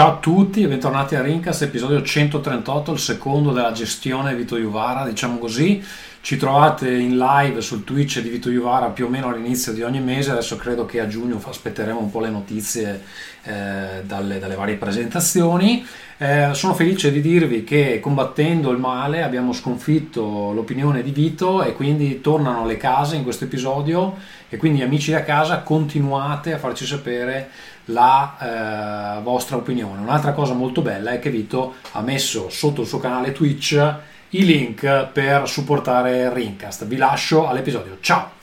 Ciao a tutti e bentornati a Rincast, episodio 138, il secondo della gestione Vito Juvara, diciamo così. Ci trovate in live sul Twitch di Vito Juvara più o meno all'inizio di ogni mese, adesso credo che a giugno aspetteremo un po' le notizie eh, dalle, dalle, varie presentazioni. Eh, sono felice di dirvi che combattendo il male abbiamo sconfitto l'opinione di Vito e quindi tornano le case in questo episodio e quindi amici da casa continuate a farci sapere la eh, vostra opinione. Un'altra cosa molto bella è che Vito ha messo sotto il suo canale Twitch i link per supportare Rincast. Vi lascio all'episodio. Ciao!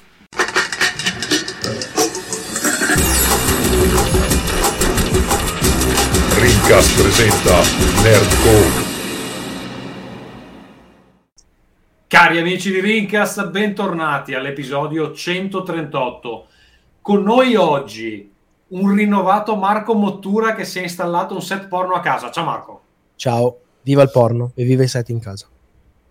Rincast presenta Nerdcore. Cari amici di Rincast, bentornati all'episodio 138. Con noi oggi un rinnovato Marco Mottura che si è installato un set porno a casa. Ciao Marco. Ciao, viva il porno e viva i set in casa.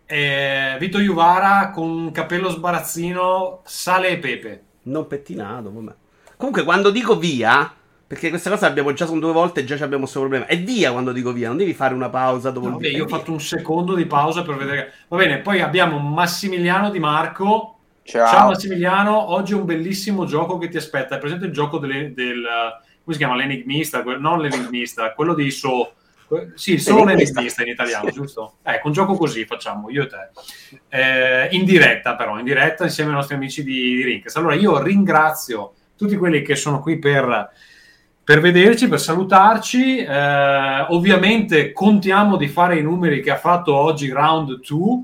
Eh, Vito Juvara con un capello sbarazzino, sale e pepe. Non pettinato, vabbè. Comunque, quando dico via, perché questa cosa l'abbiamo già con due volte e già abbiamo questo problema. È via quando dico via, non devi fare una pausa dopo no, il via. Io ho fatto un secondo di pausa per vedere. Va bene, poi abbiamo Massimiliano Di Marco. Ciao. Ciao Massimiliano, oggi è un bellissimo gioco che ti aspetta. È presente il gioco delle, del. come si chiama? L'enigmista? Non l'enigmista, quello di So sì, solo l'enigmista in italiano, giusto? Ecco, un gioco così facciamo, io e te. Eh, in diretta però, in diretta insieme ai nostri amici di, di Rinkes. Allora io ringrazio tutti quelli che sono qui per, per vederci, per salutarci. Eh, ovviamente contiamo di fare i numeri che ha fatto oggi Round 2,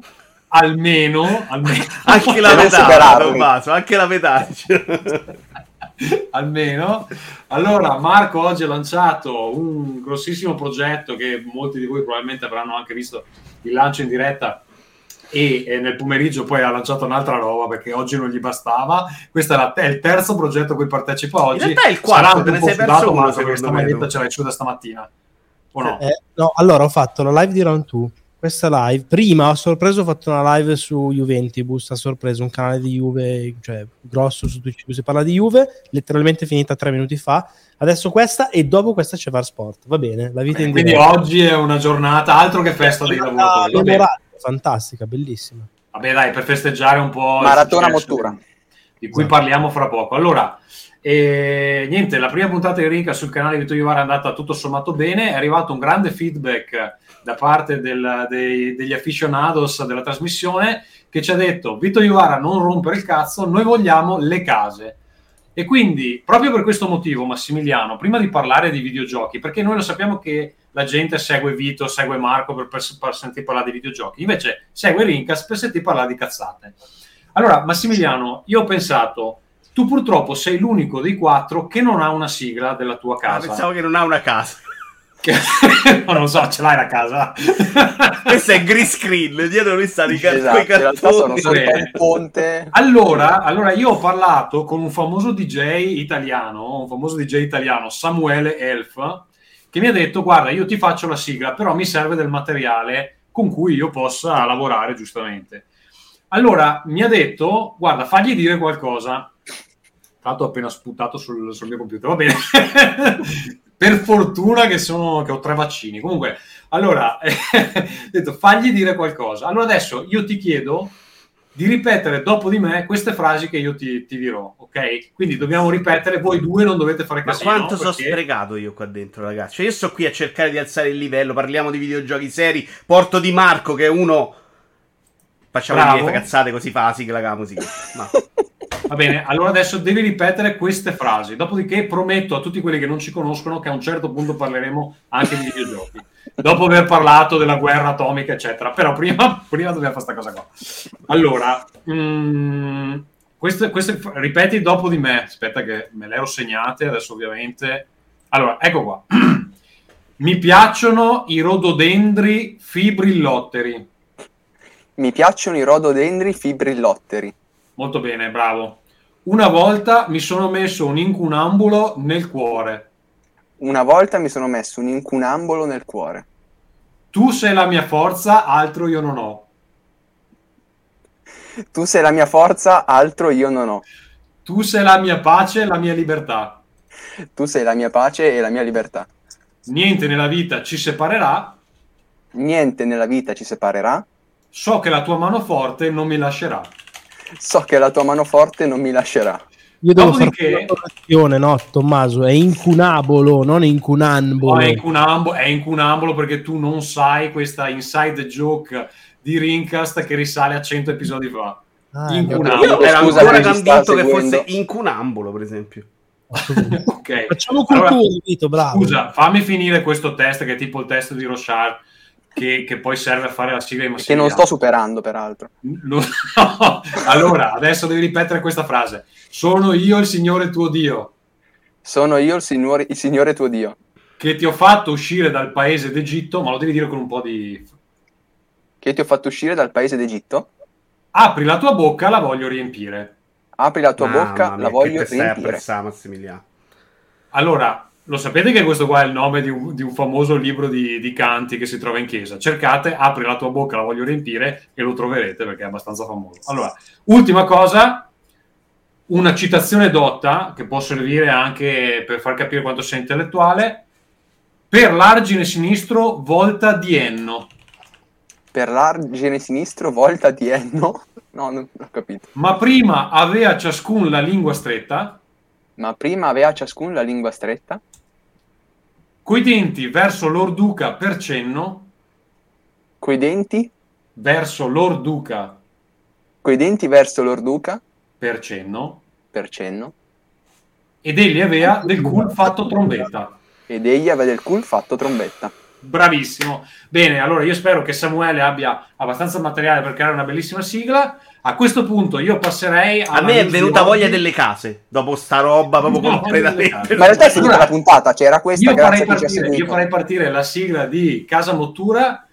almeno, almeno. anche la metà, Tommaso, anche la metà. almeno. Allora, Marco oggi ha lanciato un grossissimo progetto che molti di voi probabilmente avranno anche visto il lancio in diretta e, e nel pomeriggio poi ha lanciato un'altra roba perché oggi non gli bastava. Questo è il terzo progetto a cui partecipa oggi. In realtà è il quarto, te ne sei perso uno, questa maglietta ce l'hai su da stamattina. O no? Eh, no, allora ho fatto la live di Round 2 questa live. Prima ho sorpreso, ho fatto una live su Juventibus, a sorpreso un canale di Juve, cioè grosso su Twitch, si parla di Juve, letteralmente finita tre minuti fa. Adesso questa e dopo questa c'è Var Sport. Va bene, la vita Beh, in Quindi diretta. oggi è una giornata, altro che festa dei lavoratori. Fantastica, bellissima. Vabbè dai, per festeggiare un po'... Maratona Mottura. Di cui esatto. parliamo fra poco. Allora, e niente, la prima puntata di Rica sul canale di Vittorio è andata tutto sommato bene, è arrivato un grande feedback da parte del, dei, degli aficionados della trasmissione che ci ha detto Vito Iovara non rompere il cazzo, noi vogliamo le case. E quindi, proprio per questo motivo, Massimiliano, prima di parlare di videogiochi, perché noi lo sappiamo che la gente segue Vito, segue Marco per, per, per sentire parlare di videogiochi, invece segue Rincas per sentire parlare di cazzate. Allora, Massimiliano, io ho pensato, tu purtroppo sei l'unico dei quattro che non ha una sigla della tua ah, casa. Ah, pensavo che non ha una casa. Che... non lo so, ce l'hai a casa. Questo è green screen, dietro lui sta di esatto, in realtà sono un ponte. Allora, allora, io ho parlato con un famoso DJ italiano, un famoso DJ italiano, Samuele Elf, che mi ha detto, guarda, io ti faccio la sigla, però mi serve del materiale con cui io possa lavorare giustamente. Allora, mi ha detto, guarda, fagli dire qualcosa. Tra l'altro ho appena sputato sul, sul mio computer, va bene. per fortuna che, sono, che ho tre vaccini. Comunque, allora, ho detto, fagli dire qualcosa. Allora adesso io ti chiedo di ripetere dopo di me queste frasi che io ti, ti dirò, ok? Quindi dobbiamo ripetere, voi due non dovete fare casino. Ma quanto perché... sono sprecato io qua dentro, ragazzi? Cioè, io sto qui a cercare di alzare il livello, parliamo di videogiochi seri, porto di Marco che è uno... Facciamo le cazzate così fa la sigla la musica. Ma... Va bene, allora adesso devi ripetere queste frasi. Dopodiché prometto a tutti quelli che non ci conoscono che a un certo punto parleremo anche di videogiochi. Dopo aver parlato della guerra atomica, eccetera. Però prima, prima dobbiamo fare questa cosa qua. Allora, mh, mm, queste, queste, ripeti dopo di me. Aspetta che me le ero segnate, adesso ovviamente. Allora, ecco qua. Mi piacciono i rododendri fibrillotteri. Mi piacciono i rododendri fibrillotteri. Molto bene, bravo. Una volta mi sono messo un incunambulo nel cuore. Una volta mi sono messo un incunambulo nel cuore. Tu sei la mia forza, altro io non ho. Tu sei la mia forza, altro io non ho. Tu sei la mia pace e la mia libertà. Tu sei la mia pace e la mia libertà. Niente nella vita ci separerà. Niente nella vita ci separerà. So che la tua mano forte non mi lascerà. So che la tua mano forte non mi lascerà. Io devo Dopodiché- fare una correzione, no, Tommaso? È incunabolo, non incunambolo. No, è, incunambo- è incunambolo perché tu non sai questa inside joke di Rincast che risale a 100 episodi fa. Ah, incunabolo. Io Scusa, ancora convinto che fosse incunambolo, per esempio. ok. Facciamo cultura, Allora, Vito, bravo. Scusa, fammi finire questo test che è tipo il test di Rochard che, che poi serve a fare la sigla di Che non sto superando, peraltro. No. Allora, adesso devi ripetere questa frase. Sono io il Signore tuo Dio Sono io il Signore, il Signore tuo Dio, che ti ho fatto uscire dal paese d'Egitto, ma lo devi dire con un po' di... che ti ho fatto uscire dal paese d'Egitto. Apri la tua bocca, la voglio riempire. Apri la tua Mamma bocca, mia, la che voglio riempire. apprezzare, Massimiliano. Allora, lo sapete che questo qua è il nome di un, di un famoso libro di, di canti che si trova in chiesa? Cercate, apri la tua bocca, la voglio riempire e lo troverete perché è abbastanza famoso. Allora, ultima cosa, una citazione dotta che può servire anche per far capire quanto sei intellettuale. Per l'argine sinistro, volta di enno, Per l'argine sinistro, volta di enno. No, non ho capito. ma prima aveva ciascun la lingua stretta, Ma prima aveva ciascun la lingua stretta, coi denti verso l'orduca per cenno, coi denti, verso l'orduca coi denti verso l'orduca, per cenno, per cenno, ed egli aveva del cul fatto trombetta. ed egli aveva del cul fatto trombetta. Bravissimo. Bene, allora io spero che Samuele abbia abbastanza materiale per creare una bellissima sigla. A questo punto io passerei A me è venuta voglia delle case dopo sta roba proprio No, completamente. Ma in realtà è finita la puntata, c'era questa, Io farei, a partire, io farei partire la sigla di Casa Mottura.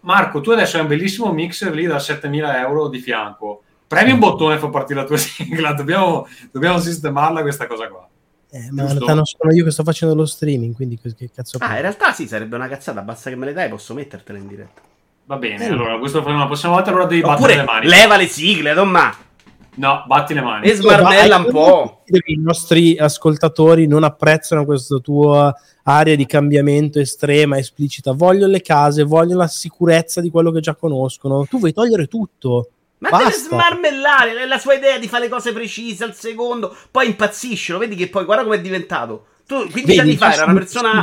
Marco, tu adesso hai un bellissimo mixer lì da 7000 euro di fianco. Premi un bottone e fa partire la tua sigla. Dobbiamo, dobbiamo sistemarla questa cosa qua. Eh, ma in realtà non sono io che sto facendo lo streaming, quindi che, cazzo Ah, in realtà sì, sarebbe una cazzata, basta che me le dai, posso mettertela in diretta. Va bene, Eh. allora questo lo faremo la prossima volta. Allora devi battere le Oppure mani. leva le sigle, Tomma. No, batti le mani. E smarmella un po'. I nostri ascoltatori non apprezzano questa tua area di cambiamento estrema, esplicita. Vogliono le case, vogliono la sicurezza di quello che già conoscono. Tu vuoi togliere tutto. Ma deve Basta. smarmellare, è la sua idea di fare cose precise al secondo, poi impazzisce, lo vedi che poi guarda come è diventato. Tu 15 Vedi, anni fa era una persona...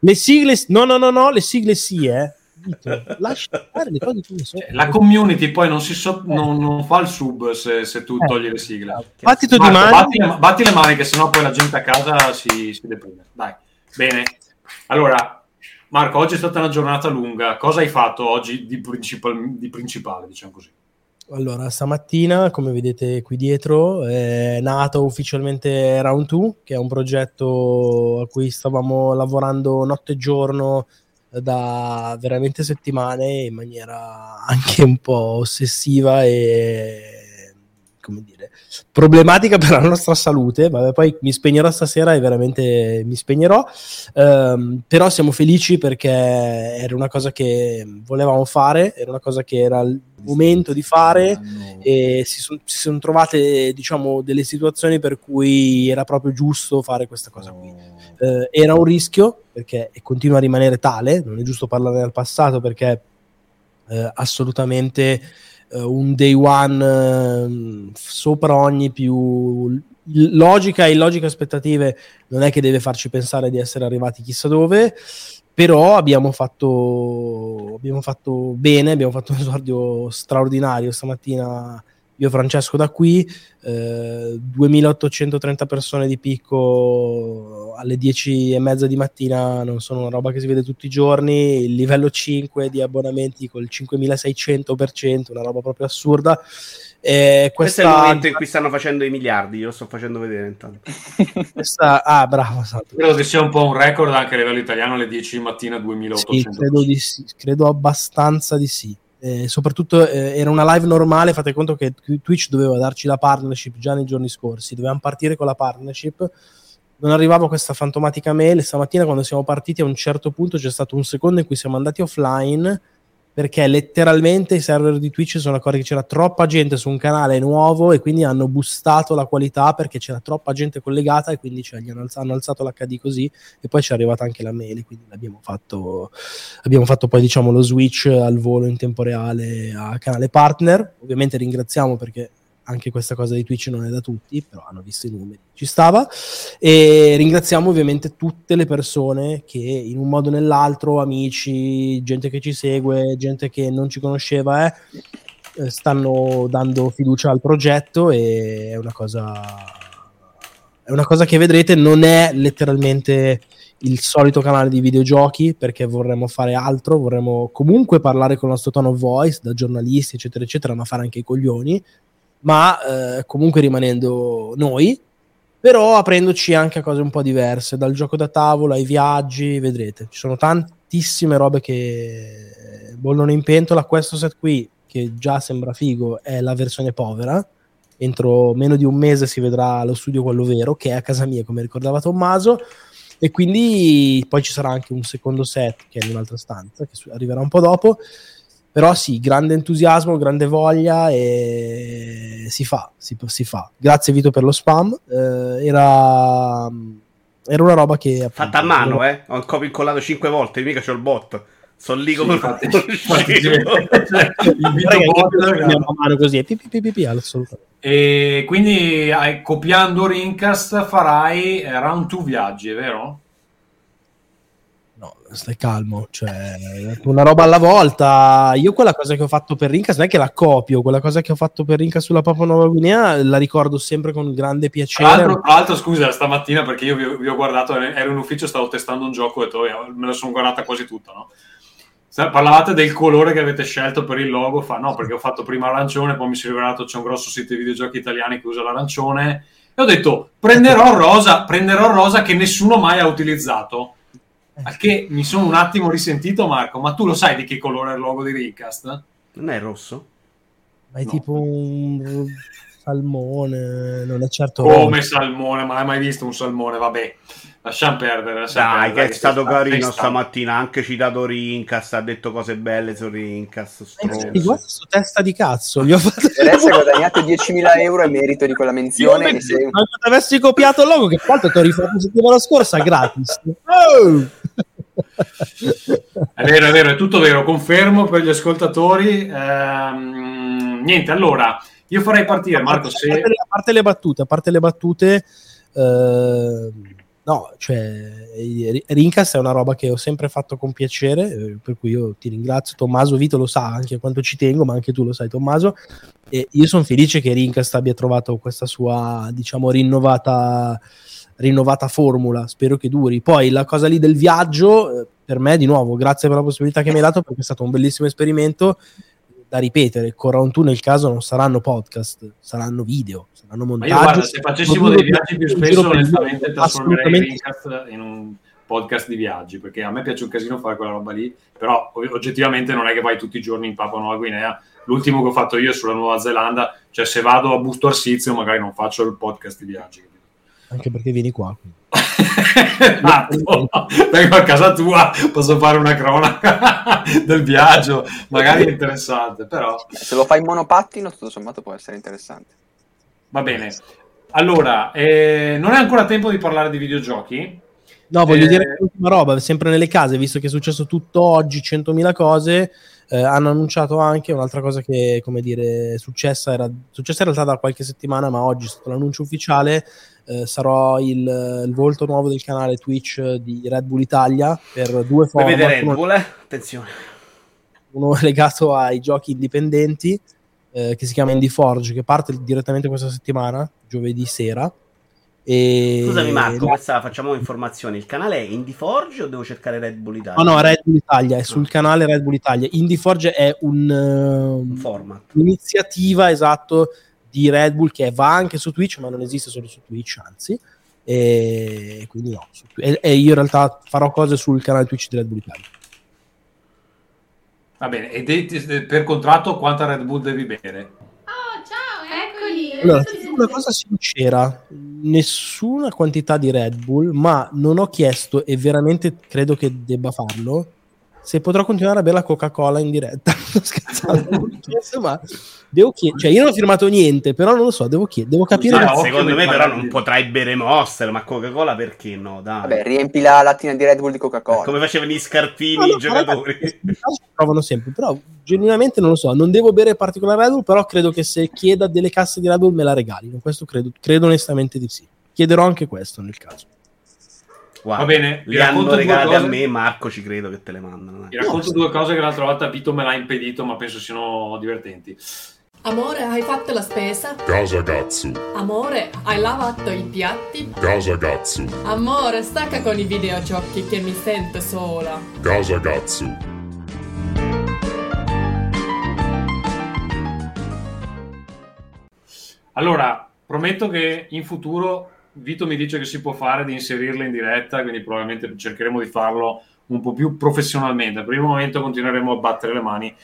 Le sigle, no, no, no, no, le sigle sì, eh. Vito, Lascia fare le cose come sono. Cioè, La community poi non, si so- non- non fa il sub se, se tu Eh. togli le sigle. Battito di Marco, mani. batti, le, batti le mani che sennò poi la gente a casa si, si deprime. Dai, bene. Allora, Marco, oggi è stata una giornata lunga. Cosa hai fatto oggi di, principal- di principale, diciamo così? Allora, stamattina, come vedete qui dietro, è nato ufficialmente Round 2, che è un progetto a cui stavamo lavorando notte e giorno da veramente settimane in maniera anche un po' ossessiva e come dire problematica per la nostra salute. Vabbè, poi mi spegnerò stasera e veramente mi spegnerò. Ehm, però siamo felici perché era una cosa che volevamo fare, era una cosa che era il momento di fare e si, son- sono trovate diciamo delle situazioni per cui era proprio giusto fare questa cosa qui. Eh, era un rischio perché e continua a rimanere tale, non è giusto parlare del passato perché eh, assolutamente eh, un day one eh, sopra ogni più logica e illogiche aspettative non è che deve farci pensare di essere arrivati chissà dove però abbiamo fatto, abbiamo fatto bene, abbiamo fatto un esordio straordinario stamattina io Francesco da qui, eh, 2830 persone di picco alle 10 e mezza di mattina non sono una roba che si vede tutti i giorni, il livello 5 di abbonamenti col 5600%, una roba proprio assurda. E Questo questa, è il momento in cui stanno facendo i miliardi, io lo sto facendo vedere intanto. questa- ah, bravo, esatto. Credo che sia un po' un record anche a livello italiano alle 10 di mattina Sì, 2800. credo, di sì, credo abbastanza di sì. Eh, soprattutto eh, era una live normale, fate conto che Twitch doveva darci la partnership già nei giorni scorsi, dovevamo partire con la partnership, non arrivava questa fantomatica mail, stamattina quando siamo partiti a un certo punto c'è stato un secondo in cui siamo andati offline perché letteralmente i server di Twitch sono accorti che c'era troppa gente su un canale nuovo e quindi hanno boostato la qualità perché c'era troppa gente collegata e quindi cioè, hanno, alzato, hanno alzato l'HD così e poi ci è arrivata anche la mail quindi abbiamo fatto, abbiamo fatto poi diciamo lo switch al volo in tempo reale a canale partner. Ovviamente ringraziamo perché anche questa cosa di Twitch non è da tutti, però hanno visto i numeri, ci stava. E ringraziamo ovviamente tutte le persone che in un modo o nell'altro, amici, gente che ci segue, gente che non ci conosceva, eh, eh stanno dando fiducia al progetto e è una cosa è una cosa che vedrete. Non è letteralmente il solito canale di videogiochi perché vorremmo fare altro, vorremmo comunque parlare con il nostro tono voice da giornalisti eccetera eccetera, ma fare anche i coglioni ma eh, comunque rimanendo noi, però aprendoci anche a cose un po' diverse, dal gioco da tavola ai viaggi, vedrete, ci sono tantissime robe che bollono in pentola, questo set qui che già sembra figo è la versione povera, entro meno di un mese si vedrà lo studio quello vero, che è a casa mia come ricordava Tommaso, e quindi poi ci sarà anche un secondo set che è in un'altra stanza, che arriverà un po' dopo, però sì, grande entusiasmo, grande voglia e si fa, si, si fa. Grazie Vito per lo spam. Eh, era, era una roba che... Appunto, Fatta a mano, eh? Ho copy incollato 5 volte, mica c'ho il bot. Sono lì come infatti, cioè, così, pipi, pipi, pipi, assolutamente. E quindi copiando Rincast farai eh, round 2 viaggi, è vero? No, stai calmo, cioè una roba alla volta. Io quella cosa che ho fatto per Rincas non è che la copio, quella cosa che ho fatto per Rincas sulla Papua Nuova Guinea la ricordo sempre con grande piacere. Tra l'altro, l'altro scusa, stamattina perché io vi, vi, ho guardato, ero in ufficio, stavo testando un gioco e me la sono guardata quasi tutta, no? Parlavate del colore che avete scelto per il logo, fa no, perché ho fatto prima arancione, poi mi si è rivelato c'è un grosso sito di videogiochi italiani che usa l'arancione e ho detto prenderò rosa, prenderò rosa che nessuno mai ha utilizzato al che mi sono un attimo risentito, Marco, ma tu lo sai di che colore è il logo di Recast? Non è rosso? Ma è no. tipo un salmone, non è certo come rosso. salmone, ma hai mai visto un salmone? Vabbè, lasciamo perdere. Lasciamo Dai, perdere, che è stato carino stamattina, ha anche citato Rincast, ha detto cose belle su Rincast. Eh, guarda su testa di cazzo, gli ho fatto... Adesso hai guadagnato 10.000 euro a merito di quella menzione. Io, sei... Ma se avessi copiato il logo, che tra l'altro ti ho rifatto settimana scorsa gratis. Oh! È vero, è vero, è tutto vero, confermo per gli ascoltatori. Ehm, niente, allora, io farei partire, Marco, se... A parte le battute, a parte le battute... Eh, no, cioè, Rincast è una roba che ho sempre fatto con piacere, eh, per cui io ti ringrazio. Tommaso Vito lo sa anche quanto ci tengo, ma anche tu lo sai, Tommaso. E io sono felice che Rincast abbia trovato questa sua, diciamo, rinnovata rinnovata formula, spero che duri. Poi la cosa lì del viaggio, eh, per me di nuovo, grazie per la possibilità che mi hai dato perché è stato un bellissimo esperimento da ripetere. Con Round 2 nel caso non saranno podcast, saranno video, saranno montaggi. Ma io guarda, se facessimo dei viaggi più spesso, onestamente trasformerei Rincast in un podcast di viaggi, perché a me piace un casino fare quella roba lì, però oggettivamente non è che vai tutti i giorni in Papua Nuova Guinea. L'ultimo che ho fatto io è sulla Nuova Zelanda, cioè se vado a Busto Arsizio magari non faccio il podcast di viaggi anche perché vieni qua. esatto. Vengo a casa tua, posso fare una cronaca del viaggio, magari è interessante, però... Se lo fai in monopattino, tutto sommato può essere interessante. Va bene. Allora, eh, non è ancora tempo di parlare di videogiochi? No, voglio eh... dire l'ultima roba, sempre nelle case, visto che è successo tutto oggi, 100.000 cose, eh, hanno annunciato anche un'altra cosa che, come dire, è successa, era successa in realtà da qualche settimana, ma oggi è stato l'annuncio ufficiale, eh, sarò il, il, volto nuovo del canale Twitch di Red Bull Italia per due format. Vedere Red Bull, eh? attenzione. Uno legato ai giochi indipendenti, eh, che si chiama Indie Forge, che parte direttamente questa settimana, giovedì sera e... Scusami Marco, la... questa facciamo informazioni. Il canale è IndieForge o devo cercare Red Bull Italia? No, no, Red Bull Italia, è sul ah. canale Red Bull Italia. IndieForge è un, uh, un format. Un'iniziativa, esatto, di Red Bull che va anche su Twitch, ma non esiste solo su Twitch, anzi. E quindi no, su... e, e io in realtà farò cose sul canale Twitch di Red Bull Italia. Va bene, e de- per contratto quanta Red Bull devi bere? Allora, una cosa sincera, nessuna quantità di Red Bull, ma non ho chiesto e veramente credo che debba farlo se potrò continuare a bere la Coca-Cola in diretta. Sto scherzando, non ho chiesto, ma devo chiedere, cioè io non ho firmato niente, però non lo so, devo, chiedere, devo capire. Ma occhio secondo me però non potrai bere Monster, ma Coca-Cola perché no? Dai. Vabbè, riempi la lattina di Red Bull di Coca-Cola. Come facevano i scarpini No, no, i giocatori. ci provano sempre, però genuinamente non lo so, non devo bere particolare Red Bull, però credo che se chieda delle casse di Red Bull me la regalino, questo credo, credo onestamente di sì. Chiederò anche questo nel caso. Guarda, Va bene, li hanno racconto due regalati a cose. me, Marco ci credo che te le mandano. Vi dai. racconto due cose che l'altra volta Vito me l'ha impedito, ma penso siano divertenti. Amore, hai fatto la spesa? Casa Gatsu, Amore, hai lavato i piatti? Casa Gatsu, Amore, stacca con i videogiochi che mi sento sola. Casa Gatsu, Allora, prometto che in futuro Vito mi dice che si può fare di inserirle in diretta, quindi probabilmente cercheremo di farlo un po' più professionalmente. Per il momento continueremo a battere le mani,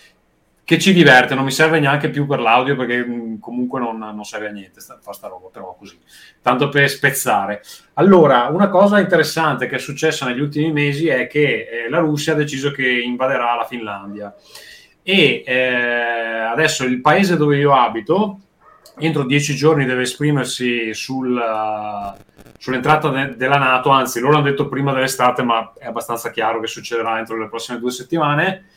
che ci diverte, non mi serve neanche più per l'audio perché mh, comunque non, non serve a niente sta, fa sta roba, però così, tanto per spezzare. Allora, una cosa interessante che è successa negli ultimi mesi è che eh, la Russia ha deciso che invaderà la Finlandia e eh, adesso il paese dove io abito entro dieci giorni deve esprimersi sul, uh, sull'entrata de- della Nato, anzi loro hanno detto prima dell'estate, ma è abbastanza chiaro che succederà entro le prossime due settimane.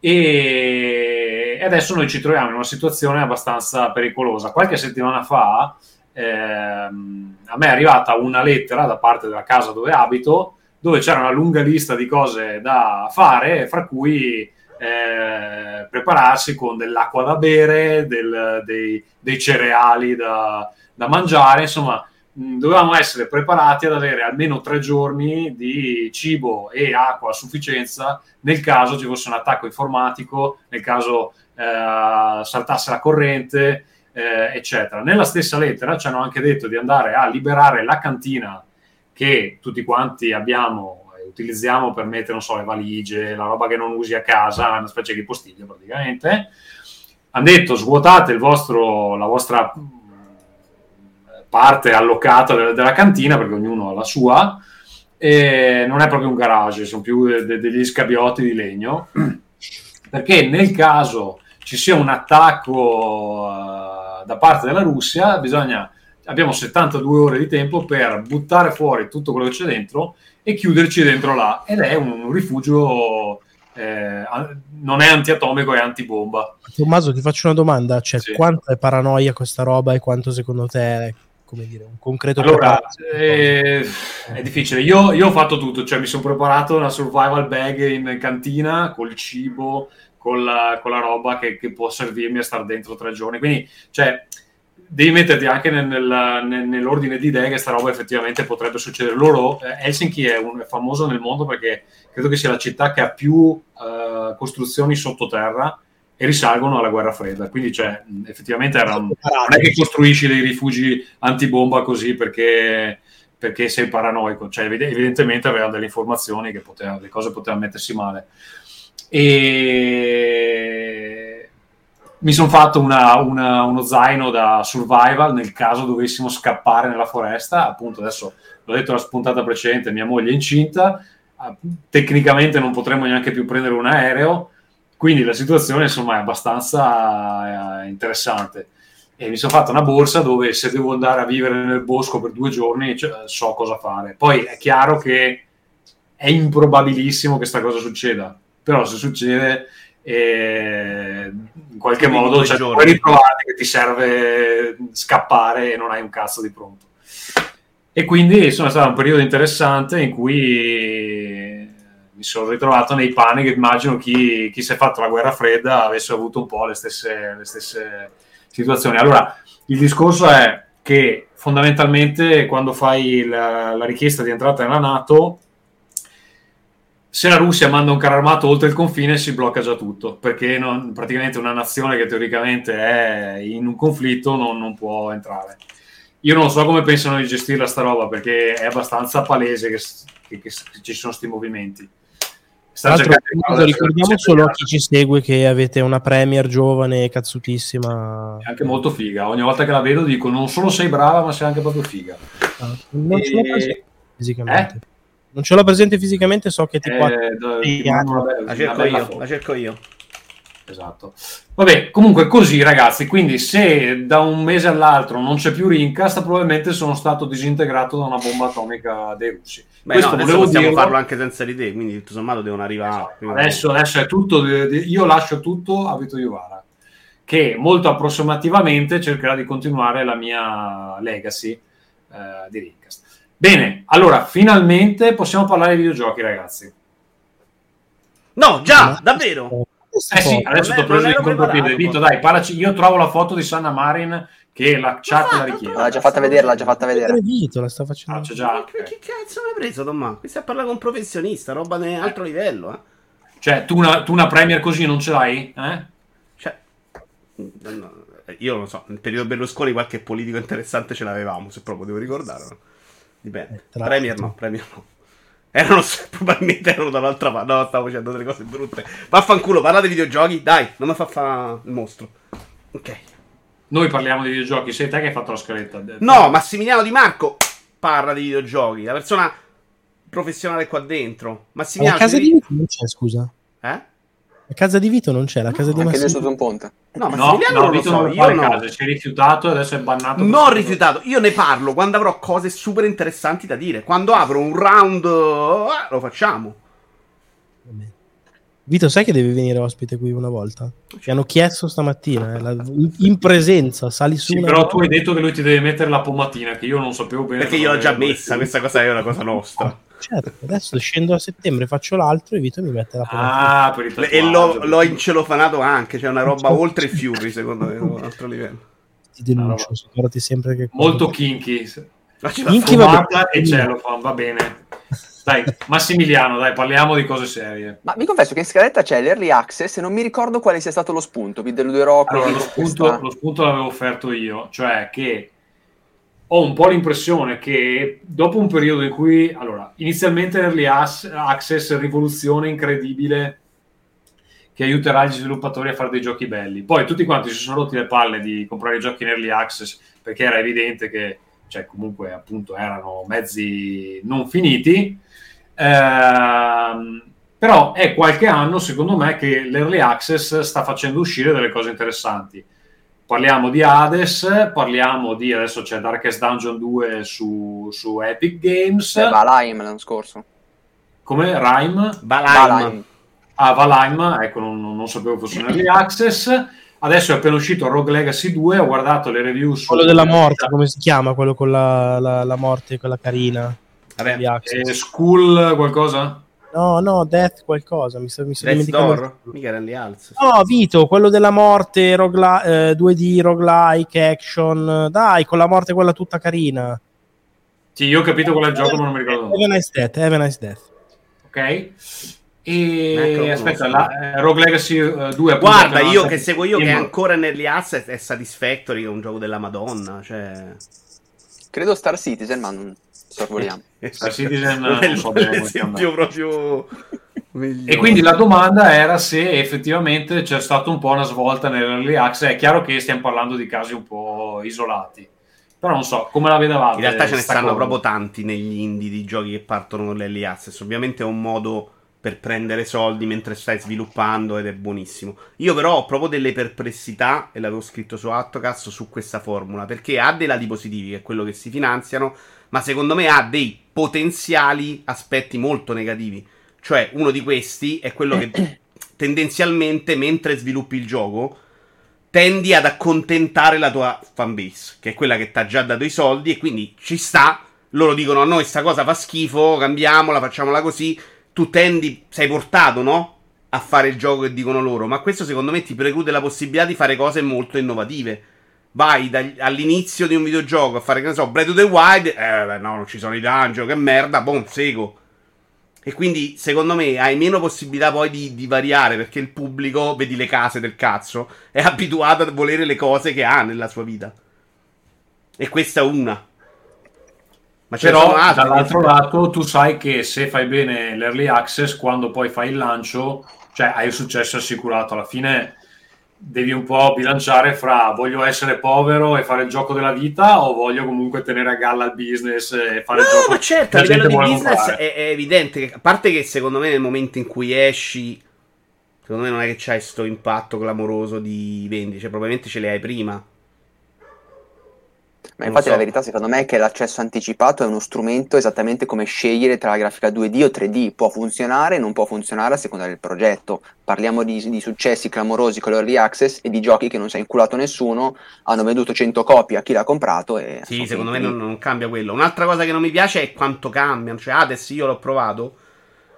E e adesso noi ci troviamo in una situazione abbastanza pericolosa. Qualche settimana fa ehm, a me è arrivata una lettera da parte della casa dove abito dove c'era una lunga lista di cose da fare, fra cui eh, prepararsi con dell'acqua da bere, del- dei, dei cereali da, da mangiare, insomma, dovevamo essere preparati ad avere almeno tre giorni di cibo e acqua a sufficienza nel caso ci fosse un attacco informatico, nel caso eh, saltasse la corrente, eh, eccetera. Nella stessa lettera ci hanno anche detto di andare a liberare la cantina che tutti quanti abbiamo utilizziamo per mettere, non so, le valigie, la roba che non usi a casa, una specie di postiglio praticamente. Hanno detto svuotate vostro, la vostra mh, parte allocata de- della cantina perché ognuno ha la sua e non è proprio un garage, sono più de- de- degli scabiotti di legno perché nel caso ci sia un attacco eh, da parte della Russia bisogna abbiamo 72 ore di tempo per buttare fuori tutto quello che c'è dentro e chiuderci dentro là ed è un rifugio eh, non è antiatomico è antibomba Tommaso, ti faccio una domanda, cioè Sì. quanto è paranoia questa roba e quanto secondo te è, come dire, un concreto Allora, eh, è difficile. Io, io ho fatto tutto, cioè mi sono preparato una survival bag in cantina col cibo, con la, con la roba che, che può servirmi a stare dentro tre giorni. Quindi, cioè, devi metterti anche nel- nel- nel- nell'ordine di idee che sta roba effettivamente potrebbe succedere. Loro, eh, Helsinki è, un- è famoso nel mondo perché credo che sia la città che ha più eh, costruzioni sottoterra e risalgono alla guerra fredda. Quindi, cioè, effettivamente era non è che costruisci dei rifugi antibomba così perché, perché sei paranoico, cioè evide- evidentemente avevano delle informazioni che poteva, le cose potevano mettersi male. E mi sono fatto una- una- uno zaino da survival nel caso dovessimo scappare nella foresta. Appunto, adesso l'ho detto la spuntata precedente, mia moglie è incinta, ah, tecnicamente non potremmo neanche più prendere un aereo, quindi la situazione insomma è abbastanza eh, interessante e mi sono fatto una borsa dove se devo andare a vivere nel bosco per due giorni cioè, so cosa fare. Poi è chiaro che è improbabilissimo che sta cosa succeda, però se succede eh, in qualche Quindi modo cioè, puoi ritrovarti che ti serve scappare e non hai un cazzo di pronto. E quindi insomma, è stato un periodo interessante in cui mi sono ritrovato nei panni che immagino chi, chi si è fatto la guerra fredda avesse avuto un po' le stesse, le stesse situazioni. Allora, il discorso è che fondamentalmente quando fai la, la richiesta di entrata nella Nato, se la Russia manda un carro armato oltre il confine si blocca già tutto, perché non- praticamente una nazione che teoricamente è in un conflitto non, non può entrare. Io non so come pensano di gestirla sta roba, perché è abbastanza palese che, che- che ci sono questi movimenti. Sta Tra l'altro, ricordiamo solo a chi ci segue che avete una premier giovane, cazzutissima. È anche molto figa. Ogni volta che la vedo dico non solo sei brava, ma sei anche proprio figa. Ah, Non ce l'ho E- fisicamente. Eh? Non ce l'ho presente fisicamente, so che. Eh, ti ah, bella- La cerco io, foto. la cerco io. Esatto. Vabbè, comunque così ragazzi, quindi se da un mese all'altro non c'è più Rincast, probabilmente sono stato disintegrato da una bomba atomica dei russi. Beh, Questo no, adesso volevo possiamo dirlo. farlo anche senza te, quindi tutto sommato devono arrivare. prima o Adesso, adesso è tutto, io lascio tutto a Vito Iuvara, che molto approssimativamente cercherà di continuare la mia legacy eh, di Rincast. Bene, allora finalmente possiamo parlare di videogiochi ragazzi. No, già, davvero. Eh sì, adesso ti ho preso il contropiede. Vito, dai, parlaci. Io trovo la foto di Sanna Marin che la chat la richiede. L'ha già fatta vedere, l'ha già fatta vedere. Vito, la sta facendo. Ah, c'è già. Ma che, che cazzo mi hai preso, Tommaso? Qui stai a parlare con un professionista, roba di altro livello, eh. Cioè, tu una, tu una Premier così non ce l'hai? Eh? Cioè, io non lo so, nel periodo Berlusconi qualche politico interessante ce l'avevamo, se proprio devo ricordare. Dipende. Eh, tra Premier no, Premier no. Erano, probabilmente erano dall'altra parte. No, stavo facendo delle cose brutte. Vaffanculo, parla di videogiochi, dai, non mi fa fa il mostro. Ok. Noi parliamo di videogiochi, sei te che hai fatto la scaletta. No, Massimiliano Di Marco parla di videogiochi, la persona professionale qua dentro. Massimiliano, casa ci di Vito non c'è, scusa. Eh? La casa di Vito non c'è, la casa di Anche lui Massimo. sotto un ponte. No, No, Massimiliano no, non lo Vito so, non io fa le no. case, si è rifiutato e adesso è bannato. Non rifiutato, io ne parlo quando avrò cose super interessanti da dire. Quando apro un round, eh, lo facciamo. Vito, sai che devi venire ospite qui una volta? Ti hanno chiesto stamattina, eh, la- in, presenza, sali su Sì, una però tu hai detto che lui ti deve mettere la pomatina, che io non sapevo bene. Perché io l'ho già messa, questa cosa è una cosa nostra. Certo, adesso scendo a settembre, faccio l'altro e Vito mi mette la pomata. Ah, per il E l'ho, l'ho incelofanato anche, cioè una roba oltre i fiori, secondo me, un altro livello. Ti denuncio, ricordati sempre che... Molto kinky. Ma ci va Minchia, fuori. vabbè. Fumata e cellophane, va bene. Dai, Massimiliano, dai, parliamo di cose serie. Ma vi confesso che in scaletta c'è l'early access e non mi ricordo quale sia stato lo spunto. Vi deluderò Allora, lo spunto, questa- lo spunto l'avevo offerto io, cioè che ho un po' l'impressione che dopo un periodo in cui, allora, inizialmente Early Ass- Access, rivoluzione incredibile che aiuterà gli sviluppatori a fare dei giochi belli. Poi tutti quanti si sono rotti le palle di comprare i giochi in Early Access perché era evidente che, cioè, comunque, appunto, erano mezzi non finiti. Ehm, però è qualche anno, secondo me, che l'Early Access sta facendo uscire delle cose interessanti. Parliamo di Hades, parliamo di adesso c'è Darkest Dungeon 2 su, su Epic Games, Eh, Valheim l'anno scorso. come Rime, Valheim. Valheim. ah, Valheim, ecco, non, non sapevo fosse un Early Access. Adesso è appena uscito Rogue Legacy 2, ho guardato le review su Quello della morte, come si chiama? Quello con la, la, la morte, quella carina. Vabbè. Eh, School qualcosa? No, no, Death qualcosa, mi sto, mi sto dimenticando. Mica erano gli alzi. No, Vito, quello della morte, rogla- eh, 2D, roguelike, action. Dai, con la morte quella tutta carina. Sì, io ho capito qual è il gioco, ma non mi ricordo. Have a nice death, have a nice death. Ok? E aspetta, la, eh, Rogue Legacy eh, 2 appunto, Guarda, io che seguo io, che è ancora early access, è Satisfactory, che è un gioco della Madonna. Cioè... Credo Star Citizen, ma non sorvoliamo. Star Citizen, Non è so l'esempio proprio migliore. E quindi la domanda era se effettivamente c'è stata un po' una svolta nell'early access. È chiaro che stiamo parlando di casi un po' isolati, però non so come la vedevate. In realtà ce ne stanno cosa? proprio tanti negli indie di giochi che partono con l'early access. Ovviamente è un modo per prendere soldi mentre stai sviluppando ed è buonissimo. Io però ho proprio delle perplessità, e l'avevo scritto su Attocast, su questa formula, perché ha dei lati positivi, che è quello che si finanziano, ma secondo me ha dei potenziali aspetti molto negativi. Cioè, uno di questi è quello che tendenzialmente, mentre sviluppi il gioco, tendi ad accontentare la tua fanbase, che è quella che ti ha già dato i soldi, e quindi ci sta. Loro dicono: a noi sta cosa fa schifo, cambiamola, facciamola così. Tu tendi, sei portato, no? A fare il gioco che dicono loro. Ma questo secondo me ti preclude la possibilità di fare cose molto innovative. Vai dagli- all'inizio di un videogioco a fare, che ne so, Breath of the Wild. Eh, vabbè, no, non ci sono i dungeon, che merda, boom, seguo. E quindi, secondo me, hai meno possibilità poi di, di variare perché il pubblico, vedi le case del cazzo, è abituato a volere le cose che ha nella sua vita. E questa è una. Ma Però dall'altro lato tu sai che se fai bene l'early access, quando poi fai il lancio, cioè hai il successo assicurato. Alla fine devi un po' bilanciare fra voglio essere povero e fare il gioco della vita o voglio comunque tenere a galla il business e fare il No, gioco ma certo, a livello di business è, è evidente che, a parte che secondo me nel momento in cui esci, secondo me non è che c'hai sto impatto clamoroso di vendite, cioè probabilmente ce le hai prima. Ma infatti so. la verità secondo me è che l'accesso anticipato è uno strumento esattamente come scegliere tra la grafica 2D o 3D, può funzionare, non può funzionare a seconda del progetto. Parliamo di, di successi clamorosi con l'early access e di giochi che non si è inculato nessuno, hanno venduto 100 copie a chi l'ha comprato e Sì, secondo me non, non cambia quello. Un'altra cosa che non mi piace è quanto cambiano. Cioè, Hades io l'ho provato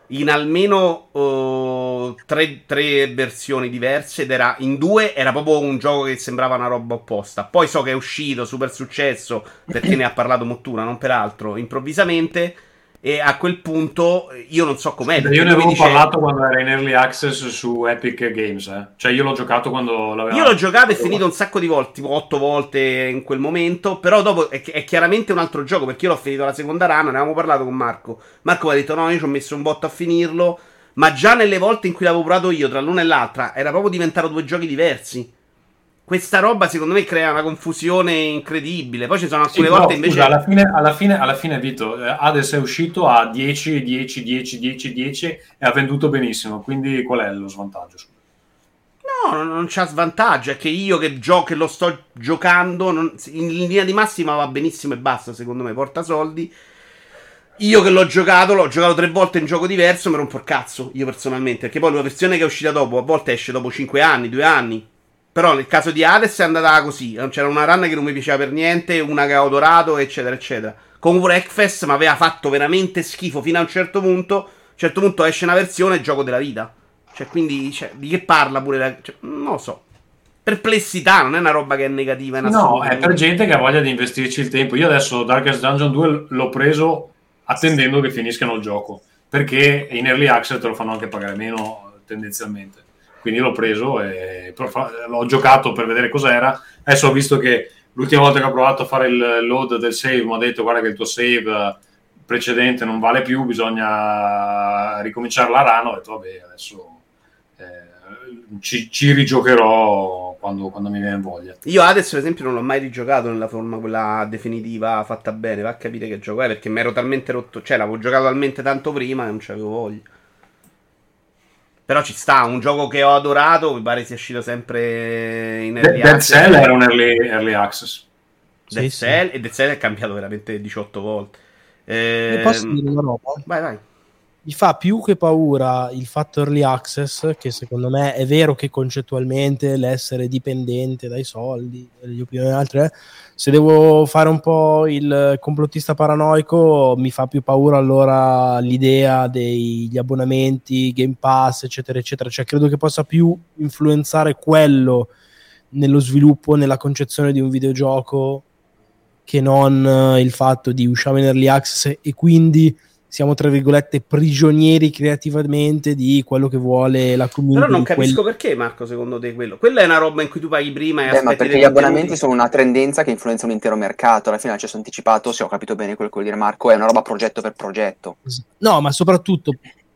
in almeno oh, tre, tre versioni diverse ed era in due era proprio un gioco che sembrava una roba opposta. Poi so che è uscito, super successo, perché ne ha parlato Mottura, non peraltro, improvvisamente. E a quel punto io non so com'è. Io ne avevo dice- parlato quando era in early access su Epic Games, eh. cioè io l'ho giocato quando l'avevamo... Io l'ho giocato e finito un sacco di volte, tipo otto volte in quel momento. Però dopo è, è chiaramente un altro gioco perché io l'ho finito la seconda run. Ne avevamo parlato con Marco. Marco mi ha detto: No, io ci ho messo un botto a finirlo. Ma già nelle volte in cui l'avevo provato io, tra l'una e l'altra, era proprio diventato due giochi diversi. Questa roba, secondo me, crea una confusione incredibile. Poi ci sono Sì, alcune però, volte invece. scusa, alla fine, alla fine, alla fine Vito, eh, Hades è uscito a 10, 10, 10, 10, 10 e ha venduto benissimo, quindi qual è lo svantaggio? No, non, non c'ha svantaggio. È che io che, gio- che lo sto giocando, non- in linea di massima va benissimo e basta. Secondo me, porta soldi. Io che l'ho giocato, l'ho giocato tre volte in gioco diverso, mi rompo il cazzo. Io personalmente. Perché poi la versione che è uscita dopo, a volte esce dopo 5 anni, 2 anni. Però nel caso di Hades è andata così. C'era una run che non mi piaceva per niente, una che ho adorato, eccetera, eccetera. Comunque Wreckfest mi aveva fatto veramente schifo fino a un certo punto. A un certo punto esce una versione gioco della vita. Cioè, quindi, cioè, di che parla pure la... cioè, non lo so. Perplessità, non è una roba che è negativa in No, è per gente che ha voglia di investirci il tempo. Io adesso Darkest Dungeon 2 l'ho preso attendendo che finiscano il gioco, perché in early access te lo fanno anche pagare meno tendenzialmente. Quindi l'ho preso e l'ho giocato per vedere cos'era. Adesso ho visto che l'ultima volta che ho provato a fare il load del save mi ha detto guarda che il tuo save precedente non vale più, bisogna ricominciare la run. Ho detto vabbè, adesso eh, ci, ci rigiocherò quando, quando mi viene voglia. Io Hades, per esempio, non l'ho mai rigiocato nella forma quella definitiva fatta bene. Va a capire che gioco è perché mi ero talmente rotto. Cioè, l'avevo giocato talmente tanto prima che non c'avevo voglia. Però ci sta, un gioco che ho adorato. Mi pare sia uscito sempre in early Dead access. Cell era un early, early access. Dead Sì, sì. Cell, e Dead Cell è cambiato veramente 18 volte. E posso Ehm, dire una roba? Vai, vai. Mi fa più che paura il fatto early access, che secondo me è vero che concettualmente l'essere dipendente dai soldi, dagli opinioni di altri, eh, se devo fare un po' il complottista paranoico, mi fa più paura allora l'idea degli abbonamenti, Game Pass, eccetera, eccetera. Cioè, credo che possa più influenzare quello nello sviluppo, nella concezione di un videogioco, che non eh, il fatto di usciamo in early access e quindi siamo tra virgolette prigionieri creativamente di quello che vuole la community. Però non di quel- capisco perché, Marco, secondo te quello. Quella è una roba in cui tu paghi prima e Beh, aspetti ma perché gli abbonamenti sono una tendenza che influenza un intero mercato. Alla fine l'accesso anticipato, se ho capito bene quello che vuol dire Marco, è una roba progetto per progetto. No, ma soprattutto,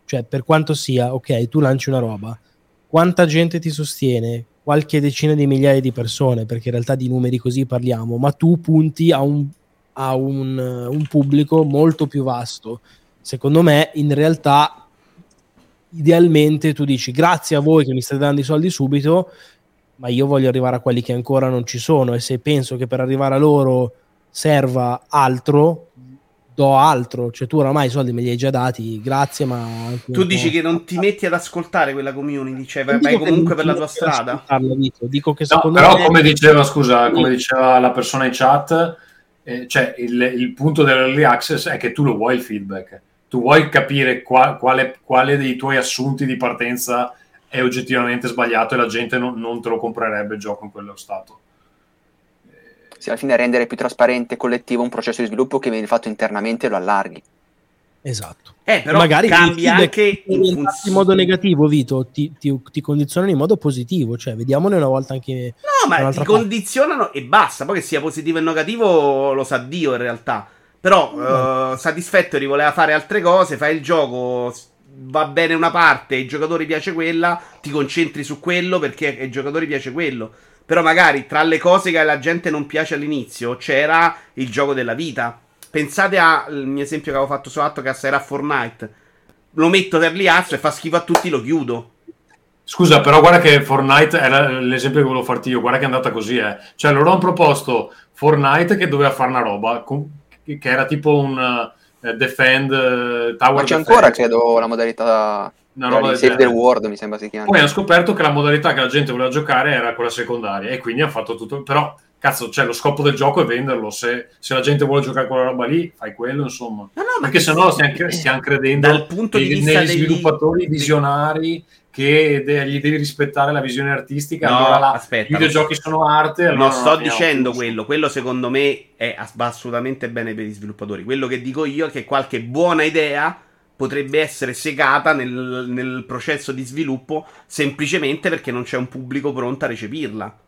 cioè, per quanto sia, ok, tu lanci una roba, quanta gente ti sostiene? Qualche decina di migliaia di persone, perché in realtà di numeri così parliamo, ma tu punti a un, a un, un pubblico molto più vasto. Secondo me, in realtà, idealmente tu dici grazie a voi che mi state dando i soldi subito, ma io voglio arrivare a quelli che ancora non ci sono e se penso che per arrivare a loro serva altro, do altro. Cioè tu oramai i soldi me li hai già dati, grazie, ma... Tu dici po'. che non ti metti ad ascoltare quella community, cioè vai, vai dico comunque per la tua strada. Vito. Dico che No, però me... come diceva, scusa, Sì. come diceva la persona in chat, eh, cioè il, il punto dell'early access è che tu lo vuoi il feedback, tu vuoi capire qua- quale, quale dei tuoi assunti di partenza è oggettivamente sbagliato e la gente non, non te lo comprerebbe il gioco in quello stato. Sì, alla fine rendere più trasparente e collettivo un processo di sviluppo che viene fatto internamente e lo allarghi. Esatto. Eh, però magari cambia anche in modo negativo, Vito, ti, ti, ti condizionano in modo positivo. Cioè, vediamone una volta anche... No, ma ti parte. condizionano e basta. Poi che sia positivo e negativo lo sa Dio in realtà. Però eh, Satisfactory voleva fare altre cose, fai il gioco, va bene una parte ai giocatori piace quella, ti concentri su quello perché ai giocatori piace quello. Però magari tra le cose che alla gente non piace all'inizio c'era il gioco della vita. Pensate al mio esempio che avevo fatto su Attocast, era Fortnite. Lo metto per liazzo e fa schifo a tutti, lo chiudo. Scusa, però guarda che Fortnite era l'esempio che volevo farti io, guarda che è andata così, eh. Cioè loro hanno proposto Fortnite che doveva fare una roba con- che era tipo un eh, defend eh, tower Ma c'è defense. ancora, credo, la modalità Una roba di del Save the. World, mi sembra si chiami. Poi hanno scoperto che la modalità che la gente voleva giocare era quella secondaria e quindi hanno fatto tutto. Però, cazzo, cioè, lo scopo del gioco è venderlo. Se, se la gente vuole giocare quella roba lì, fai quello, insomma. No, no, Perché sennò stiamo, cre- stiamo credendo Dal punto di negli- vista negli degli- sviluppatori visionari che de- gli devi rispettare la visione artistica. No, allora là, aspetta, i videogiochi sono arte. allora non sto abbiamo dicendo quello, quello secondo me è, va assolutamente bene per gli sviluppatori. Quello che dico io è che qualche buona idea potrebbe essere segata nel, nel processo di sviluppo semplicemente perché non c'è un pubblico pronto a recepirla.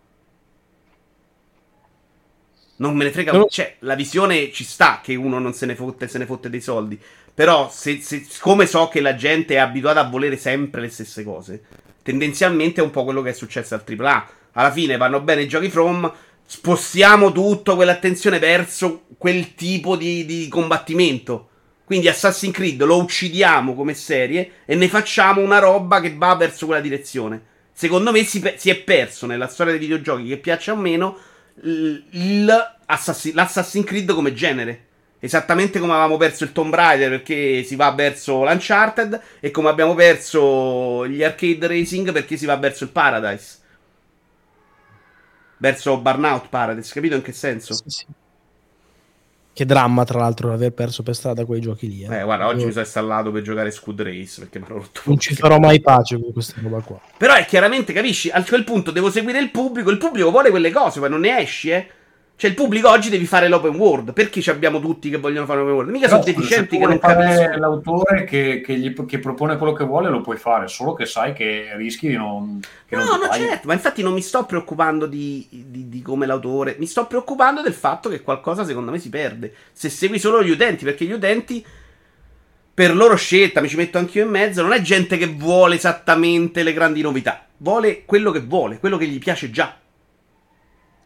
Non me ne frega, No. cioè la visione ci sta che uno non se ne fotte, se ne fotte dei soldi. Però, se, se- siccome so che la gente è abituata a volere sempre le stesse cose, tendenzialmente è un po' quello che è successo al AAA. Alla fine vanno bene i giochi From, spostiamo tutto quell'attenzione verso quel tipo di, di combattimento. Quindi Assassin's Creed lo uccidiamo come serie e ne facciamo una roba che va verso quella direzione. Secondo me si, si è perso nella storia dei videogiochi, che piaccia o meno, l'Assassin's Creed come genere. Esattamente come avevamo perso il Tomb Raider perché si va verso l'Uncharted e come abbiamo perso gli arcade racing perché si va verso il Paradise. Verso Burnout Paradise, capito in che senso? Sì, sì. Che dramma, tra l'altro, aver perso per strada quei giochi lì. eh. Eh, guarda, oggi Io mi sono installato per giocare Scud Race perché mi hanno rotto Non ci farò mai pace con questa roba qua. Però è chiaramente, capisci? A quel punto devo seguire il pubblico. Il pubblico vuole quelle cose, poi non ne esci, eh. Cioè, il pubblico oggi devi fare l'open world. Perché ci abbiamo tutti che vogliono fare l'open world? Mica Però, sono deficienti che non capiscono. l'autore che, che gli- che propone quello che vuole, lo puoi fare, solo che sai che rischi di non. No, non no, certo, ma infatti non mi sto preoccupando di, di- di come l'autore, mi sto preoccupando del fatto che qualcosa secondo me si perde. Se segui solo gli utenti, perché gli utenti, per loro scelta, mi ci metto anch'io in mezzo, non è gente che vuole esattamente le grandi novità, vuole quello che vuole, quello che gli piace già.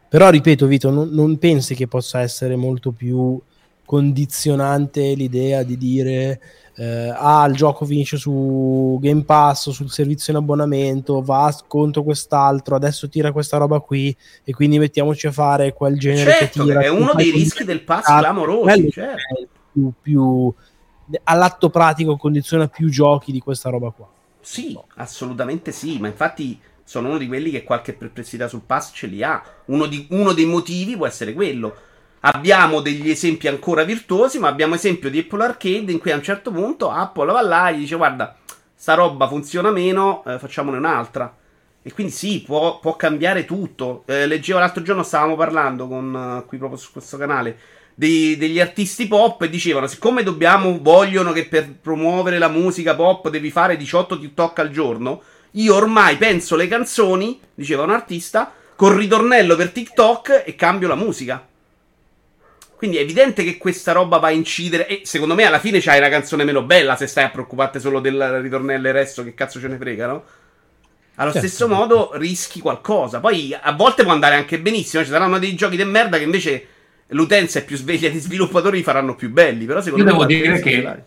Però, ripeto, Vito, non, non pensi che possa essere molto più condizionante l'idea di dire eh, ah, il gioco finisce su Game Pass sul servizio in abbonamento, va contro quest'altro, adesso tira questa roba qui e quindi mettiamoci a fare quel genere Certo, che tira. è uno dei rischi del pass clamorosi, quello certo. è più, più all'atto pratico condiziona più giochi di questa roba qua. Sì, assolutamente sì, ma infatti sono uno di quelli che qualche perplessità sul pass ce li ha. Uno, di- uno dei motivi può essere quello. Abbiamo degli esempi ancora virtuosi, ma abbiamo esempio di Apple Arcade in cui a un certo punto Apple va là e gli dice guarda, sta roba funziona meno, eh, facciamone un'altra. E quindi sì, può, può cambiare tutto. Eh, leggevo l'altro giorno, stavamo parlando con, eh, qui proprio su questo canale, dei- degli artisti pop e dicevano, siccome dobbiamo, vogliono che per promuovere la musica pop devi fare 18 TikTok al giorno, io ormai penso le canzoni, diceva un artista, col ritornello per TikTok e cambio la musica. Quindi è evidente che questa roba va a incidere. E secondo me alla fine c'hai una canzone meno bella se stai a preoccuparti solo del ritornello e il resto, che cazzo ce ne frega, no? Allo Certo. stesso modo rischi qualcosa. Poi a volte può andare anche benissimo. Ci saranno dei giochi di merda che invece l'utenza è più sveglia, gli sviluppatori li faranno più belli. Però secondo Io me devo dire che- l'hai.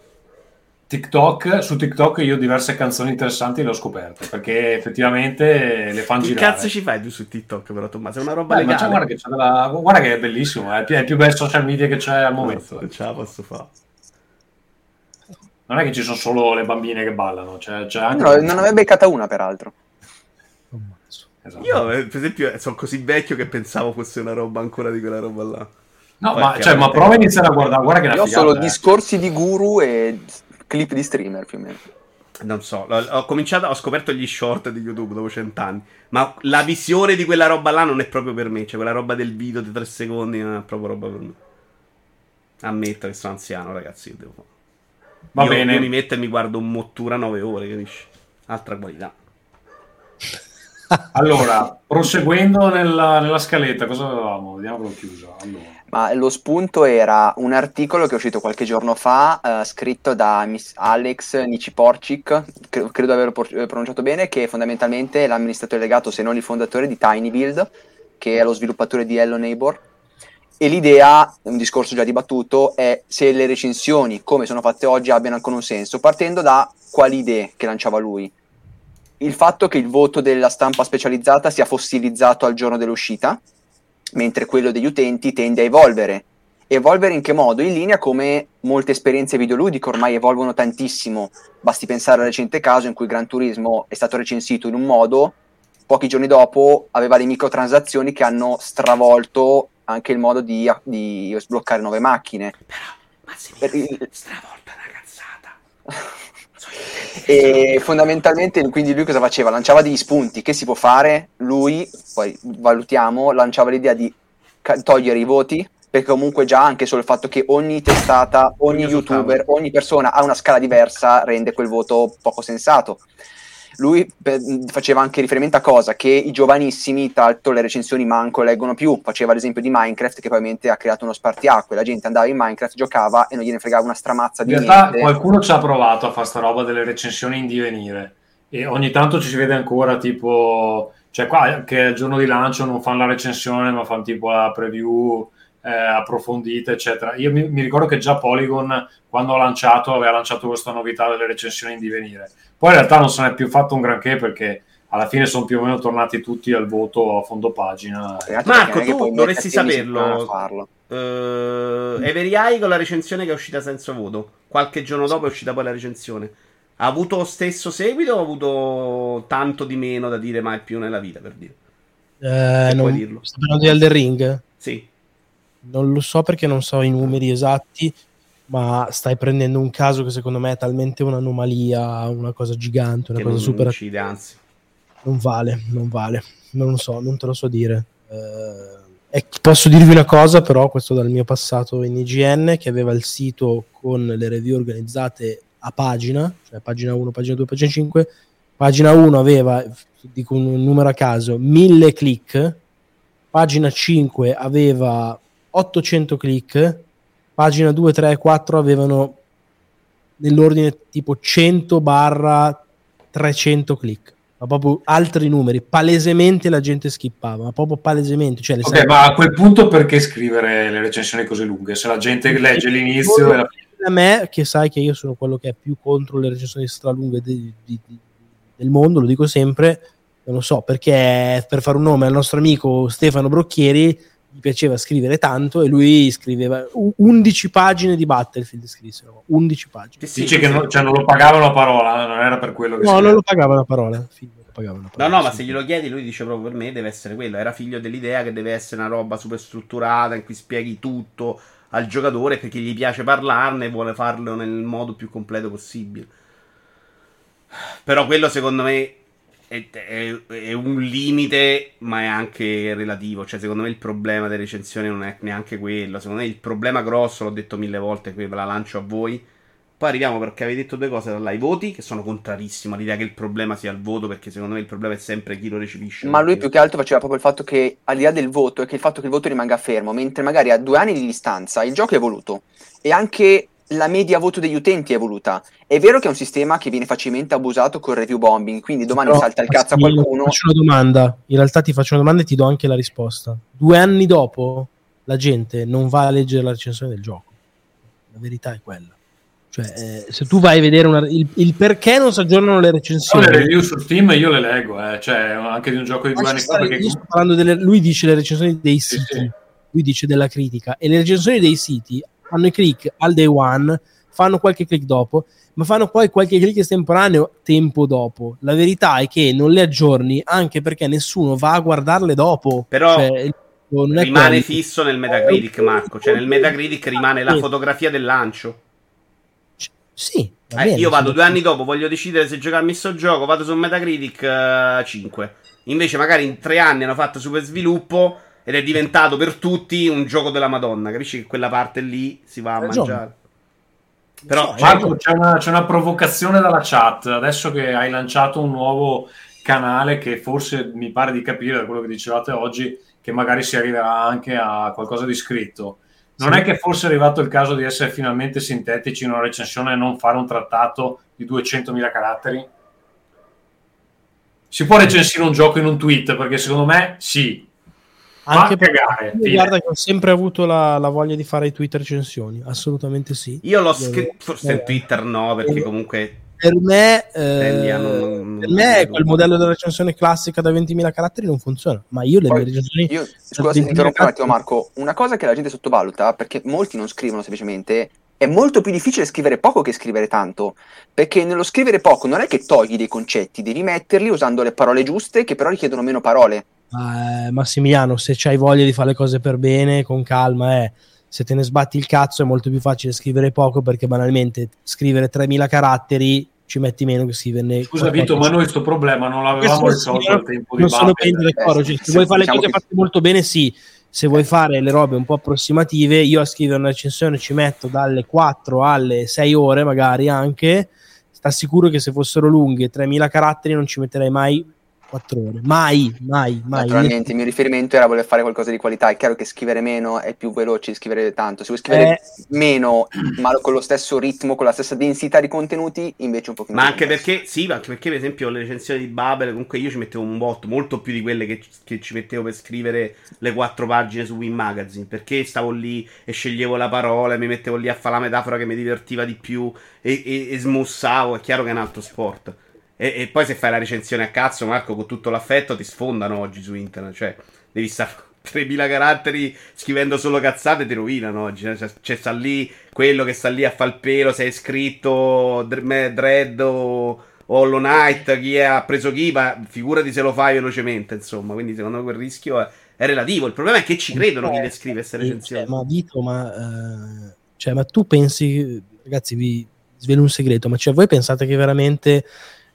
TikTok, su TikTok io diverse canzoni interessanti le ho scoperte perché effettivamente le fanno Che girare. cazzo ci fai tu su TikTok, però, Tommaso? È una roba Beh, ma legale. c'è- guarda, che c'è della- guarda che è bellissimo, è il più, è il più bel social media che c'è al momento. Non ce la posso fare. Non è che ci sono solo le bambine che ballano, c'è, c'è anche... No, non aveva beccata una, peraltro. Esatto. Io, eh, per esempio, sono così vecchio che pensavo fosse una roba ancora di quella roba là. No, ma, cioè, ma prova a iniziare a guardare, guarda che Io ho solo eh. discorsi di guru e clip di streamer più o meno. Non so, ho, ho cominciato, ho scoperto gli short di YouTube dopo cent'anni. Ma la visione di quella roba là non è proprio per me. Cioè, quella roba del video di tre secondi non è proprio roba per me. Ammetto che sono anziano, ragazzi. Io, devo... Va io, bene. io mi metto e mi guardo un mottura 9 ore, capisci? Altra qualità. Allora, proseguendo nella, nella scaletta, cosa avevamo? Vediamo che l'ho chiusa. Allora. Ma lo spunto era un articolo che è uscito qualche giorno fa, eh, scritto da Miss Alex Niciporcic, cre- credo di averlo por- eh, pronunciato bene, che è fondamentalmente l'amministratore delegato, se non il fondatore di TinyBuild, che è lo sviluppatore di Hello Neighbor. E l'idea, un discorso già dibattuto, è se le recensioni, come sono fatte oggi, abbiano ancora un senso, partendo da quali idee che lanciava lui. Il fatto che il voto della stampa specializzata sia fossilizzato al giorno dell'uscita, mentre quello degli utenti tende a evolvere. Evolvere in che modo? In linea come molte esperienze videoludiche ormai evolvono tantissimo. Basti pensare al recente caso in cui Gran Turismo è stato recensito in un modo, pochi giorni dopo aveva le microtransazioni che hanno stravolto anche il modo di, di sbloccare nuove macchine. Però, ma se Per mi il- stravolta una cazzata. E fondamentalmente quindi lui cosa faceva? Lanciava degli spunti che si può fare, lui, poi valutiamo, lanciava l'idea di ca- togliere i voti, perché comunque già anche solo il fatto che ogni testata, ogni Ogni youtuber, ogni persona ha una scala diversa rende quel voto poco sensato. Lui faceva anche riferimento a cosa? Che i giovanissimi, tra l'altro le recensioni manco leggono più, faceva l'esempio di Minecraft che probabilmente ha creato uno spartiacque, la gente andava in Minecraft, giocava e non gliene fregava una stramazza di In realtà niente. qualcuno ci ha provato a fare sta roba delle recensioni in divenire e ogni tanto ci si vede ancora tipo, cioè qua che il giorno di lancio non fanno la recensione ma fanno tipo la preview eh, approfondita eccetera. Io mi, mi ricordo che già Polygon quando ho lanciato aveva lanciato questa novità delle recensioni in divenire. Poi in realtà non se n'è più fatto un granché perché alla fine sono più o meno tornati tutti al voto a fondo pagina. Marco, è tu dovresti saperlo. farlo. Eh, Every Eye con la recensione che è uscita senza voto. Qualche giorno dopo è uscita poi la recensione. Ha avuto lo stesso seguito o ha avuto tanto di meno da dire mai più nella vita, per dire? Eh, non- puoi dirlo. sto parlando di Elden Ring? Non lo so perché non so i numeri esatti, ma stai prendendo un caso che secondo me è talmente un'anomalia, una cosa gigante, una Che cosa non super... incide, anzi. Non vale, non vale. Non lo so, non te lo so dire. Eh, posso dirvi una cosa, però, questo dal mio passato in IGN, che aveva il sito con le review organizzate a pagina, cioè pagina 1, pagina 2, pagina 5. Pagina 1 aveva, dico un numero a caso, 1000 click, pagina 5 aveva 800 click, pagina 2, 3 e 4 avevano nell'ordine tipo 100 barra 300 click ma proprio altri numeri palesemente la gente skippava ma proprio palesemente cioè le Ok, sai- ma a quel punto perché scrivere le recensioni così lunghe? Se la gente legge l'inizio e la fine. a me che sai che io sono quello che è più contro le recensioni stralunghe di- di- di- del mondo lo dico sempre non lo so perché per fare un nome al nostro amico Stefano Brocchieri gli piaceva scrivere tanto e lui scriveva u- 11 pagine di Battlefield scrissero 11 pagine Sì, Dice sì, che non, cioè, non lo pagavano a parola, non era per quello che no si non lo pagava una parola pagava No, no, ma se glielo chiedi, lui dice proprio per me deve essere quello. Era figlio dell'idea che deve essere una roba super strutturata in cui spieghi tutto al giocatore perché gli piace parlarne e vuole farlo nel modo più completo possibile. Però quello secondo me è, è- è un limite, ma è anche relativo. Cioè, secondo me il problema delle recensioni non è neanche quello. Secondo me il problema grosso, l'ho detto mille volte, qui ve la lancio a voi. Poi arriviamo perché avevi detto due cose da là, i voti, che sono contrarissimo all'idea che il problema sia il voto, perché secondo me il problema è sempre chi lo recepisce. Ma lui più che altro faceva proprio il fatto che, al di là del voto, è che il fatto che il voto rimanga fermo, mentre magari a due anni di distanza il gioco è evoluto e anche la media voto degli utenti è evoluta. È vero che è un sistema che viene facilmente abusato con review bombing, quindi domani Però, salta il cazzo a qualcuno. Ti faccio una domanda. In realtà ti faccio una domanda e ti do anche la risposta. Due anni dopo la gente non va a leggere la recensione del gioco. La verità è quella. Cioè, eh, se tu vai a vedere una- il, il perché non si aggiornano le Io recensioni. le review su Steam io le leggo, eh, cioè anche di un gioco di due anni fa. Perché io sto parlando delle- lui dice le recensioni dei Sì, siti, sì. lui dice della critica e le recensioni dei siti fanno i click al day one, fanno qualche click dopo, ma fanno poi qualche click estemporaneo tempo dopo. La verità è che non le aggiorni anche perché nessuno va a guardarle dopo. Però Cioè, rimane quello. fisso nel Metacritic, Marco. Cioè, nel Metacritic rimane la fotografia del lancio. Sì, va Eh, bene, io vado due anni dopo, voglio decidere se giocarmi sto gioco, vado su Metacritic eh, 5. Invece, magari in tre anni hanno fatto super sviluppo ed è diventato per tutti un gioco della Madonna. Capisci che quella parte lì si va a ragione. mangiare. Però, cioè, Marco, c'è una, c'è una provocazione dalla chat. Adesso che hai lanciato un nuovo canale che forse mi pare di capire da quello che dicevate oggi che magari si arriverà anche a qualcosa di scritto. Non Sì. è che fosse arrivato il caso di essere finalmente sintetici in una recensione e non fare un trattato di 200.000 caratteri? Si può recensire un gioco in un tweet? Perché secondo me sì. Anche perché guarda che ho sempre avuto la, la voglia di fare i tweet recensioni, assolutamente sì. Io l'ho scritto, forse eh, in Twitter no, perché comunque Per me, eh, non- per me quel modello della recensione classica da 20.000 caratteri non funziona, ma io le Poi, mie recensioni Io, scusa se ti 20.000 interrompo un attimo Marco, una cosa che la gente sottovaluta, perché molti non scrivono semplicemente, è molto più difficile scrivere poco che scrivere tanto, perché nello scrivere poco non è che togli dei concetti, devi metterli usando le parole giuste che però richiedono meno parole. Eh, Massimiliano, se c'hai voglia di fare le cose per bene, con calma, eh. se te ne sbatti il cazzo è molto più facile scrivere poco perché banalmente scrivere 3.000 caratteri ci metti meno che scriverne Scusa Vito, ma noi questo problema non l'avevamo risolto al tempo di non sono ben d'accordo. Eh, cioè, sì, se vuoi fare le diciamo cose che- fatte molto bene, sì. Se vuoi fare le robe un po' approssimative, io a scrivere una recensione ci metto dalle 4 alle 6 ore, magari anche. Sta sicuro che se fossero lunghe 3000 caratteri non ci metterei mai 4 ore. Mai, mai, mai. Naturalmente il mio riferimento era voler fare qualcosa di qualità, è chiaro che scrivere meno è più veloce di scrivere tanto, se vuoi scrivere Eh. meno ma con lo stesso ritmo, con la stessa densità di contenuti, invece un po' più Ma anche perché, sì, ma anche perché, per esempio, le recensioni di Babel, comunque io ci mettevo un botto, molto più di quelle che, che ci mettevo per scrivere le quattro pagine su Win Magazine. Perché stavo lì e sceglievo la parola, e mi mettevo lì a fare la metafora che mi divertiva di più e, e, e smussavo. È chiaro che è un altro sport. E, e poi se fai la recensione a cazzo, Marco, con tutto l'affetto, ti sfondano oggi su internet. Cioè, devi stare 3000 caratteri scrivendo solo cazzate, ti rovinano oggi. eh. C'è, c'è sta lì quello che sta lì a fare il pelo, se hai scritto Dread o Hollow Knight, chi ha preso chi, ma figurati se lo fai velocemente, insomma. Quindi secondo me quel rischio è, è relativo. Il problema è che ci credono chi le scrive queste recensioni. cioè, ma Vito, ma, eh, cioè, ma tu pensi, ragazzi, vi svelo un segreto, ma cioè, voi pensate che veramente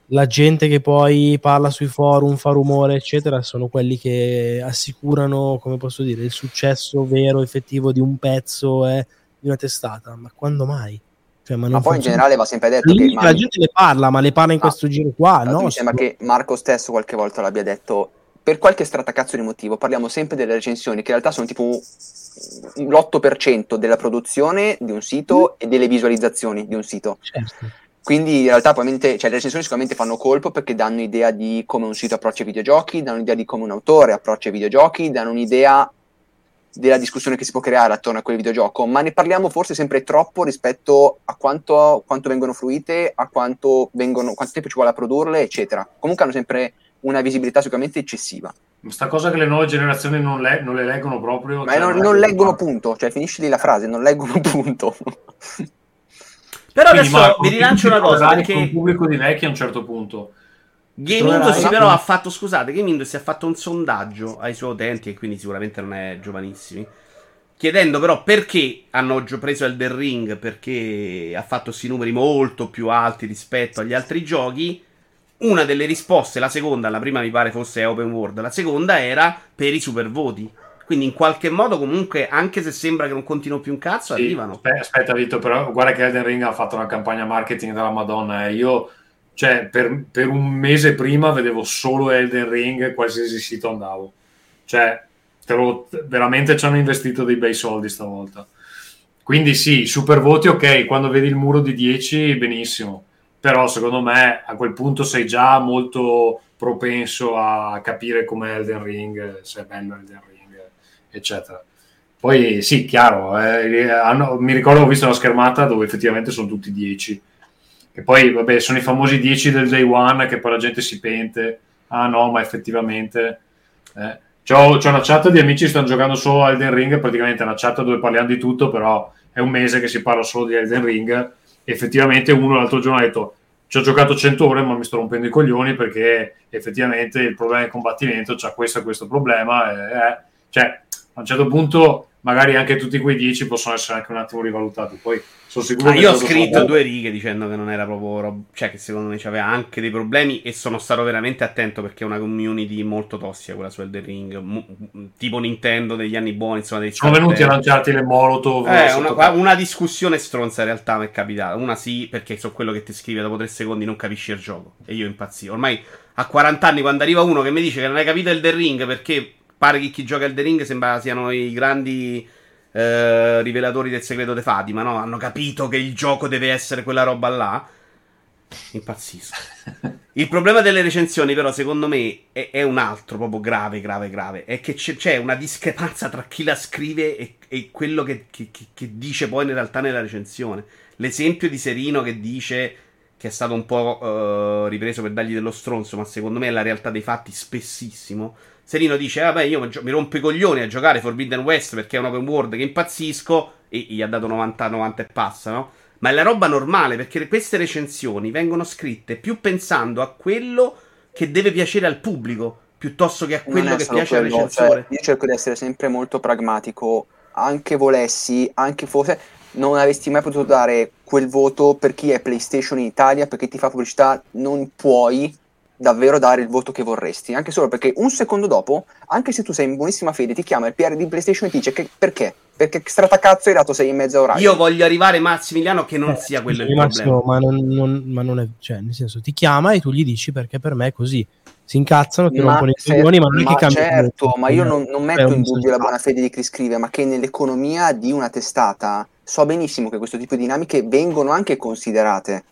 la gente che poi parla sui forum, fa rumore, eccetera, sono quelli che assicurano, come posso dire, il successo vero, effettivo di un pezzo e di una testata? Ma quando mai? Cioè, ma, Ma poi in generale va sempre detto Lì che la gente ne parla, ma le parla in Ah, questo giro qua, no? mi sembra che Marco stesso qualche volta l'abbia detto per qualche stratacazzo di motivo parliamo sempre delle recensioni che in realtà sono tipo l'8% della produzione di un sito e delle visualizzazioni di un sito Certo. Quindi in realtà probabilmente cioè, le recensioni sicuramente fanno colpo perché danno idea di come un sito approccia ai videogiochi danno idea di come un autore approccia ai videogiochi danno un'idea della discussione che si può creare attorno a quel videogioco, ma ne parliamo forse sempre troppo rispetto a quanto, quanto vengono fruite, a quanto, vengono, quanto tempo ci vuole a produrle, eccetera. Comunque hanno sempre una visibilità sicuramente eccessiva. Sta cosa che le nuove generazioni non, le- non le leggono proprio. Ma cioè, non, non leggono punto, cioè finisci lì la frase, non leggono punto. Però Quindi, adesso Marco, vi rilancio una cosa, perché un pubblico di vecchi a un certo punto. Game Industry però ha fatto, scusate, Game Industry ha fatto un sondaggio ai suoi utenti, e quindi sicuramente non è giovanissimi, chiedendo però perché hanno preso Elden Ring, perché ha fatto questi numeri molto più alti rispetto agli altri giochi. Una delle risposte, la seconda, la prima mi pare fosse Open World, la seconda era per i super voti. Quindi in qualche modo comunque, anche se sembra che non contino più un cazzo, Sì, arrivano. aspe- Aspetta, Vito, però guarda che Elden Ring ha fatto una campagna marketing della Madonna. E io, cioè, per, per un mese prima vedevo solo Elden Ring, qualsiasi sito andavo. Cioè, lo- veramente ci hanno investito dei bei soldi stavolta. Quindi sì, super voti, ok, quando vedi il muro di 10, benissimo. Però secondo me a quel punto sei già molto propenso a capire com'è Elden Ring, se è bello Elden Ring, eccetera. Poi sì, chiaro, eh, hanno- mi ricordo ho visto una schermata dove effettivamente sono tutti 10. E poi, vabbè, sono i famosi 10 del day one che poi la gente si pente. Ah no, ma effettivamente... Eh. C'ho, c'ho una chat di amici che stanno giocando solo a Elden Ring, praticamente è una chat dove parliamo di tutto, però è un mese che si parla solo di Elden Ring. Effettivamente uno l'altro giorno ha detto ci ho giocato 100 ore ma mi sto rompendo i coglioni perché effettivamente il problema del combattimento c'ha questo e questo problema. e- eh. Cioè, a un certo punto magari anche tutti quei 10 possono essere anche un attimo rivalutati. Poi sono sicuro Ah, che io ho scritto sono- due righe dicendo che non era proprio rob- cioè che secondo me aveva anche dei problemi e sono stato veramente attento perché è una community molto tossica quella su Elden Ring, mu- tipo Nintendo degli anni buoni, insomma, dei sono venuti a lanciarti le molotov. Eh, una, una discussione stronza in realtà mi è capitata. Una sì, perché so quello che ti scrive dopo tre secondi non capisci il gioco. E io impazzisco. Ormai a 40 anni, quando arriva uno che mi dice che non hai capito il The Ring, perché pare che chi gioca il The Ring sembra siano i grandi eh, rivelatori del segreto di Fatima, no? Hanno capito che il gioco deve essere quella roba là. Impazzisco. Il problema delle recensioni, però, secondo me, è, è un altro, proprio grave, grave, grave. È che c'è, c'è una discrepanza tra chi la scrive e, e quello che, che- che- che dice poi in realtà nella recensione. L'esempio di Serino che dice che è stato un po' eh, ripreso per dargli dello stronzo, ma secondo me è la realtà dei fatti spessissimo. Serino dice: Vabbè, io mi rompo i coglioni a giocare Forbidden West perché è un open world che impazzisco. E gli ha dato 90, 90 e passa, no? Ma è la roba normale perché queste recensioni vengono scritte più pensando a quello che deve piacere al pubblico piuttosto che a quello che piace al quello, recensore. cioè, io cerco di essere sempre molto pragmatico, anche volessi, anche fosse, non avresti mai potuto dare quel voto per chi è PlayStation in Italia, perché ti fa pubblicità, non puoi davvero dare il voto che vorresti, anche solo perché un secondo dopo, anche se tu sei in buonissima fede, ti chiama il PR di PlayStation e ti dice che perché? Perché stratacazzo hai dato 6 e mezzo orari. Io voglio arrivare, Massimiliano, che non Eh, sia quello il scusami, Massimo, problema. ma non, non- ma non è, cioè, nel senso, ti chiama e tu gli dici perché per me è così. Si incazzano, ti rompono i coglioni, ma non è che ma cambia. certo, ma io non, non metto in dubbio la buona fede di chi scrive, ma che nell'economia di una testata so benissimo che questo tipo di dinamiche vengono anche considerate.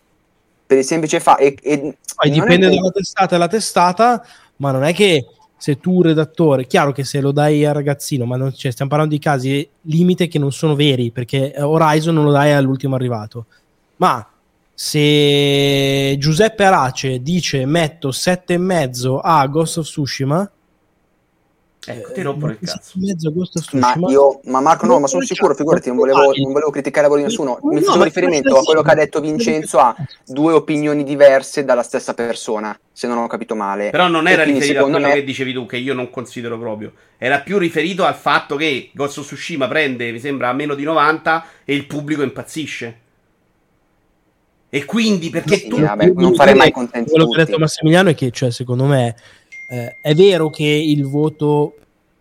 Per il semplice fa e, e Poi dipende che- dalla testata alla testata, ma non è che se tu redattore, chiaro che se lo dai al ragazzino, ma non, cioè, stiamo parlando di casi limite che non sono veri, perché Horizon non lo dai all'ultimo arrivato. Ma se Giuseppe Arace dice metto sette e mezzo a Ghost of Tsushima, Ecco, ti rompono il cazzo. Ma io, ma Marco, no, ma sono sicuro, figurati, non volevo, non volevo criticare di nessuno. No, Mi no, facevo ma riferimento a quello che ha detto Vincenzo a due opinioni diverse dalla stessa persona, se non ho capito male. Però non era quindi, riferito a quello me- che dicevi tu, che io non considero proprio. Era più riferito al fatto che Ghost of Tsushima prende, mi sembra, a meno di 90 e il pubblico impazzisce. E quindi perché Sì, tu... vabbè, non farei mai contenti quello che ha detto. Massimiliano è che cioè, secondo me eh, è vero che il voto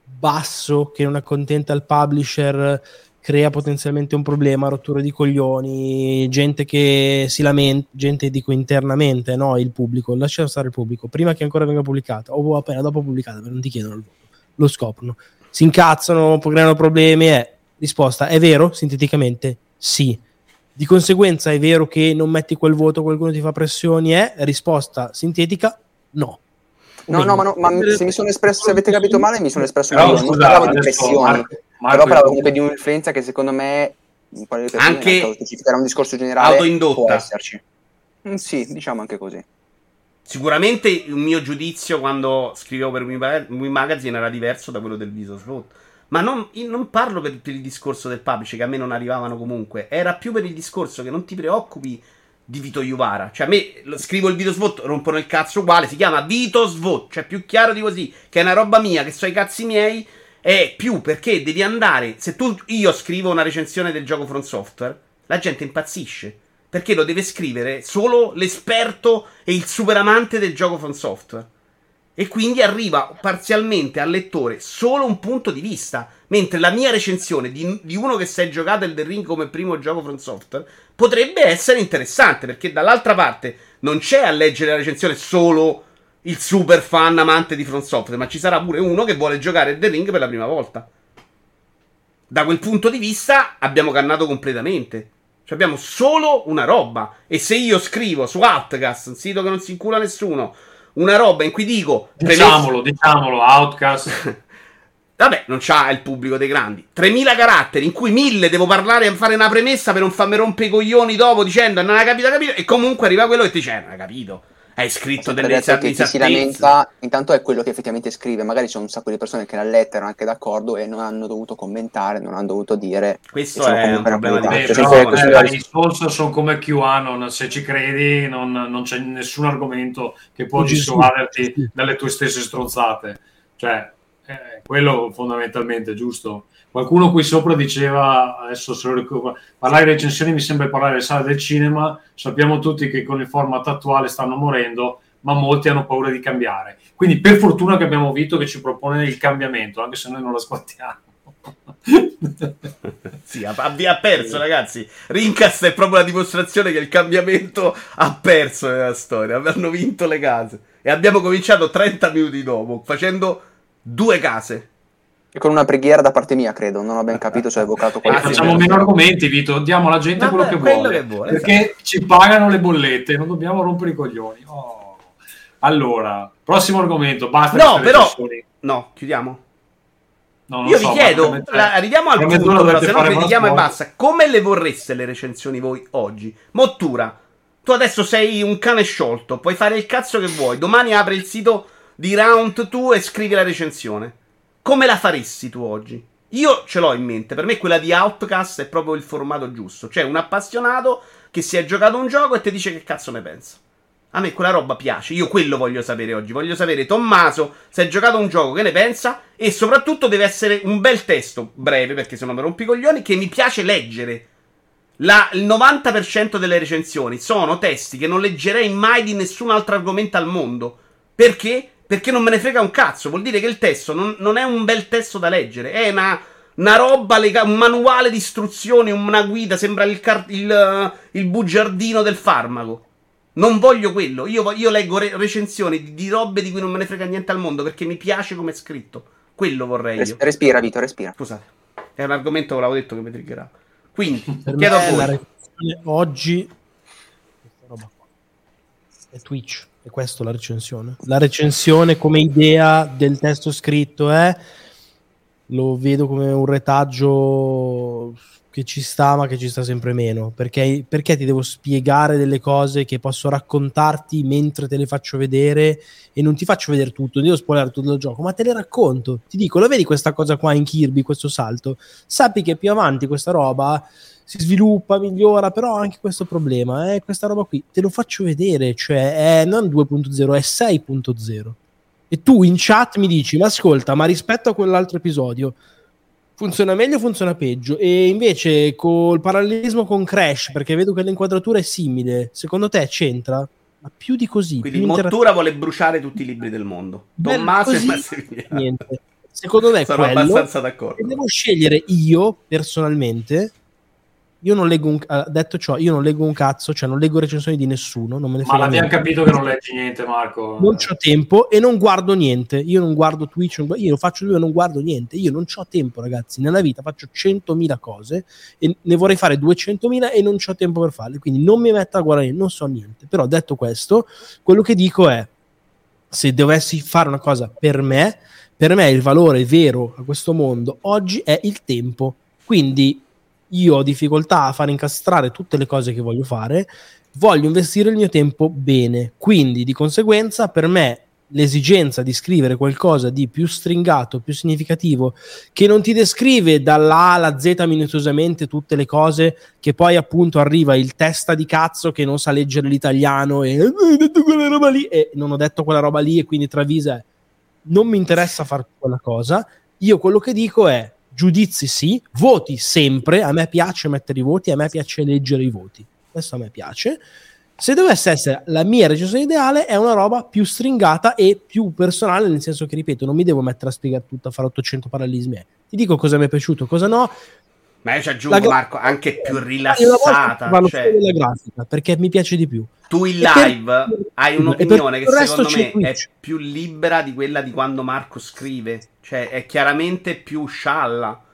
basso che non accontenta il publisher crea potenzialmente un problema, rottura di coglioni, gente che si lamenta, gente dico internamente, no, il pubblico, lascia stare il pubblico, prima che ancora venga pubblicata o appena dopo pubblicata, non ti chiedono il voto, lo scoprono, si incazzano, creano problemi, è risposta, è vero? Sinteticamente sì. Di conseguenza è vero che non metti quel voto, qualcuno ti fa pressioni, è risposta sintetica no. No, no, ma, no, ma se mi sono espresso, se avete capito male, mi sono espresso Però, meglio. Non parlavo di pressioni, Marco- però Marco- parlavo comunque di un'influenza che secondo me, in quale persone, Anche era un discorso generale, autoindotta. può esserci. Mm, sì, diciamo anche così. Sicuramente il mio giudizio quando scrivevo per Wii Magazine era diverso da quello del Viso Slot. Ma non, non parlo per, per il discorso del publisher, che a me non arrivavano comunque. Era più per il discorso che non ti preoccupi di Vito Iuvara. Cioè, a me scrivo il Vito Svot, rompono il cazzo uguale. Si chiama Vito Svot, cioè più chiaro di così, che è una roba mia, che so i cazzi miei. È più perché devi andare. Se tu io scrivo una recensione del gioco From Software, la gente impazzisce. Perché lo deve scrivere solo l'esperto e il super amante del gioco From Software. E quindi arriva parzialmente al lettore solo un punto di vista. Mentre la mia recensione di, di uno che si è giocato il The Ring come primo gioco From Software potrebbe essere interessante. Perché dall'altra parte non c'è a leggere la recensione solo il super fan amante di From Software, ma ci sarà pure uno che vuole giocare The Ring per la prima volta. Da quel punto di vista abbiamo cannato completamente. Cioè abbiamo solo una roba. E se io scrivo su Outcast, un sito che non si incula nessuno, una roba in cui dico... Diciamolo, diciamolo, Outcast. Vabbè, non c'ha il pubblico dei grandi. 3000 caratteri, in cui 1000 devo parlare e fare una premessa per non farmi rompere i coglioni dopo dicendo non hai capito, capito. E comunque arriva quello che ti dice, "Eh, non hai capito. Hai scritto delle chi si esattezze. lamenta intanto è quello che effettivamente scrive magari c'è un sacco di persone che la letterano anche d'accordo e non hanno dovuto commentare non hanno dovuto dire Questo è un problema di Beh, Cioè, però, eh, i sponsor sono come QAnon, se ci credi non, non c'è nessun argomento che può dissuaderti dalle tue stesse strozzate. Cioè, Eh, quello fondamentalmente, giusto? Qualcuno qui sopra diceva, adesso se lo ricordo, parlare di recensioni mi sembra parlare delle sale del cinema, sappiamo tutti che con il format attuale stanno morendo, ma molti hanno paura di cambiare. Quindi per fortuna che abbiamo Vito che ci propone il cambiamento, anche se noi non lo squattiamo. sì, ha, ha perso, ragazzi. Rincast è proprio la dimostrazione che il cambiamento ha perso nella storia. Hanno vinto le case. E abbiamo cominciato 30 minuti dopo, facendo due case. E con una preghiera da parte mia, credo. Non ho ben capito se ho evocato Eh, qualcosa. facciamo meno argomenti, Vito, diamo alla gente quello, che quello vuole, che vuole, perché ci pagano le bollette, non dobbiamo rompere i coglioni. Oh. Allora, prossimo argomento, basta. No, però-. No, chiudiamo. No, non Io so, vi chiedo, la- arriviamo al punto, però, se no critichiamo e basta. Come le vorreste le recensioni voi oggi? Mottura, tu adesso sei un cane sciolto, puoi fare il cazzo che vuoi. Domani apri il sito di Round 2 e scrivi la recensione. Come la faresti tu oggi? Io ce l'ho in mente, per me quella di Outcast è proprio il formato giusto. Cioè un appassionato che si è giocato un gioco e ti dice che cazzo ne pensa. A me quella roba piace, io quello voglio sapere oggi. Voglio sapere Tommaso se hai giocato un gioco, che ne pensa? E soprattutto deve essere un bel testo, breve, perché se no mi rompi i coglioni, che mi piace leggere. La- il 90% delle recensioni sono testi che non leggerei mai di nessun altro argomento al mondo. Perché? Perché non me ne frega un cazzo. Vuol dire che il testo non, non è un bel testo da leggere, è una, una roba, lega- un manuale di istruzioni, una guida, sembra il, car- il, eh, il bugiardino del farmaco. Non voglio quello. Io, io leggo re- recensioni di, di robe di cui non me ne frega niente al mondo perché mi piace come è scritto. Quello vorrei Res- io. respira, Vito, respira. Scusate, è un argomento che l'avevo detto che mi triggerà. Quindi, Per chiedo a voi. oggi questa roba qua è Twitch, è questa la recensione. La recensione come idea del testo scritto è lo vedo come un retaggio che ci sta ma che ci sta sempre meno. Perché, perché ti devo spiegare delle cose che posso raccontarti mentre te le faccio vedere e non ti faccio vedere tutto, non devo spoilerare tutto il gioco ma te le racconto, ti dico lo vedi questa cosa qua in Kirby, questo salto? Sappi che più avanti questa roba si sviluppa, migliora, però anche questo problema, eh, questa roba qui, te lo faccio vedere, cioè è non 2.0, è 6.0. E tu in chat mi dici, ma ascolta, ma rispetto a quell'altro episodio, funziona meglio o funziona peggio? E invece col parallelismo con Crash, perché vedo che l'inquadratura è simile, secondo te c'entra? Ma più di così. Quindi. Mottura vuole bruciare tutti i libri del mondo. Tommaso e Massimiliano. niente. Secondo me Sono quello. abbastanza d'accordo. devo scegliere io personalmente. Io non leggo un eh, detto ciò, io non leggo un cazzo, cioè non leggo recensioni di nessuno, non me ne Ma l'abbiamo capito che non leggi niente, Marco. Non c'ho tempo e non guardo niente. Io non guardo Twitch, non gu- io lo faccio lui e non guardo niente. Io non c'ho tempo, ragazzi. Nella vita faccio 100.000 cose e ne vorrei fare 200.000 e non c'ho tempo per farle. Quindi non mi metto a guardare, non so niente. Però detto questo, quello che dico è se dovessi fare una cosa per me, per me il valore vero a questo mondo oggi è il tempo. Quindi io ho difficoltà a far incastrare tutte le cose che voglio fare, voglio investire il mio tempo bene. Quindi di conseguenza per me l'esigenza di scrivere qualcosa di più stringato, più significativo, che non ti descrive dalla A alla Z minuziosamente tutte le cose, che poi appunto arriva il testa di cazzo che non sa leggere l'italiano e "Eh, hai detto quella roba lì e non ho detto quella roba lì e quindi travisa non mi interessa fare quella cosa. Io quello che dico è giudizi sì, voti sempre, a me piace mettere i voti, a me piace leggere i voti. Questo a me piace. Se dovesse essere la mia recensione ideale, è una roba più stringata e più personale, nel senso che, ripeto, non mi devo mettere a spiegare tutto, a fare 800 parallelismi. eh. Ti dico cosa mi è piaciuto, cosa no. Ma io ci aggiungo, La gra- Marco, anche più E volta rilassata. parlo Cioè, della grafica, perché mi piace di più. tu in live hai e un'opinione che secondo me è Twitch. più libera di quella di quando Marco scrive. Cioè, è chiaramente più scialla.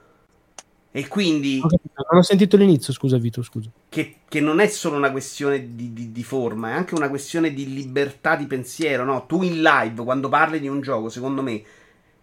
E quindi capito, Non ho sentito l'inizio, scusa Vito, scusa. che, che non è solo una questione di, di- di forma, è anche una questione di libertà di pensiero, no? Tu in live, quando parli di un gioco, secondo me,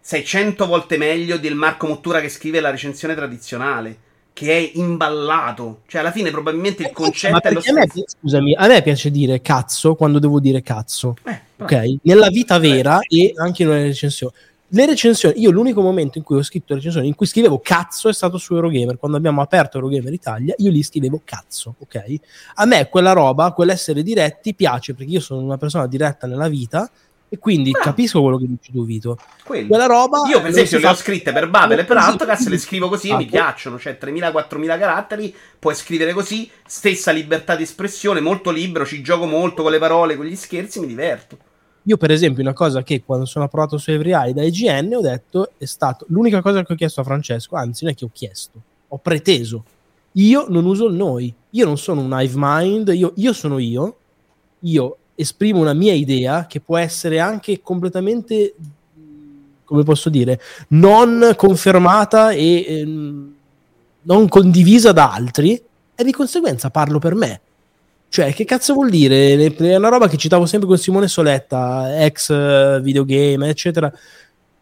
sei cento volte meglio del Marco Mottura che scrive la recensione tradizionale, che è imballato. Cioè, alla fine, probabilmente il Ma concetto è lo perché a me, stesso. scusami, a me piace dire cazzo quando devo dire cazzo, Eh, ok? Nella vita vera e anche in una recensione. Le recensioni, io l'unico momento in cui ho scritto recensioni in cui scrivevo cazzo è stato su Eurogamer, quando abbiamo aperto Eurogamer Italia, io lì scrivevo cazzo, ok? A me quella roba, quell'essere diretti piace perché io sono una persona diretta nella vita E quindi Ah. capisco quello che dici tu, Vito. Quello. Quella roba. Io, per esempio, le ho scritte per Babel e per Così, Altocast, così. le scrivo così e mi Ah, piacciono. Cioè, 3.000-4.000 caratteri, puoi scrivere così, stessa libertà di espressione, molto libero, ci gioco molto con le parole, con gli scherzi, mi diverto. Io, per esempio, una cosa che quando sono approvato su Every Eye da IGN ho detto è stato l'unica cosa che ho chiesto a Francesco, anzi, non è che ho chiesto, ho preteso. Io non uso il noi, io non sono un hive mind, io, io sono io, io esprimo una mia idea che può essere anche completamente, come posso dire, non confermata e ehm, non condivisa da altri e di conseguenza parlo per me. Cioè, che cazzo vuol dire? È una roba che citavo sempre con Simone Soletta, ex eh, videogame, eccetera.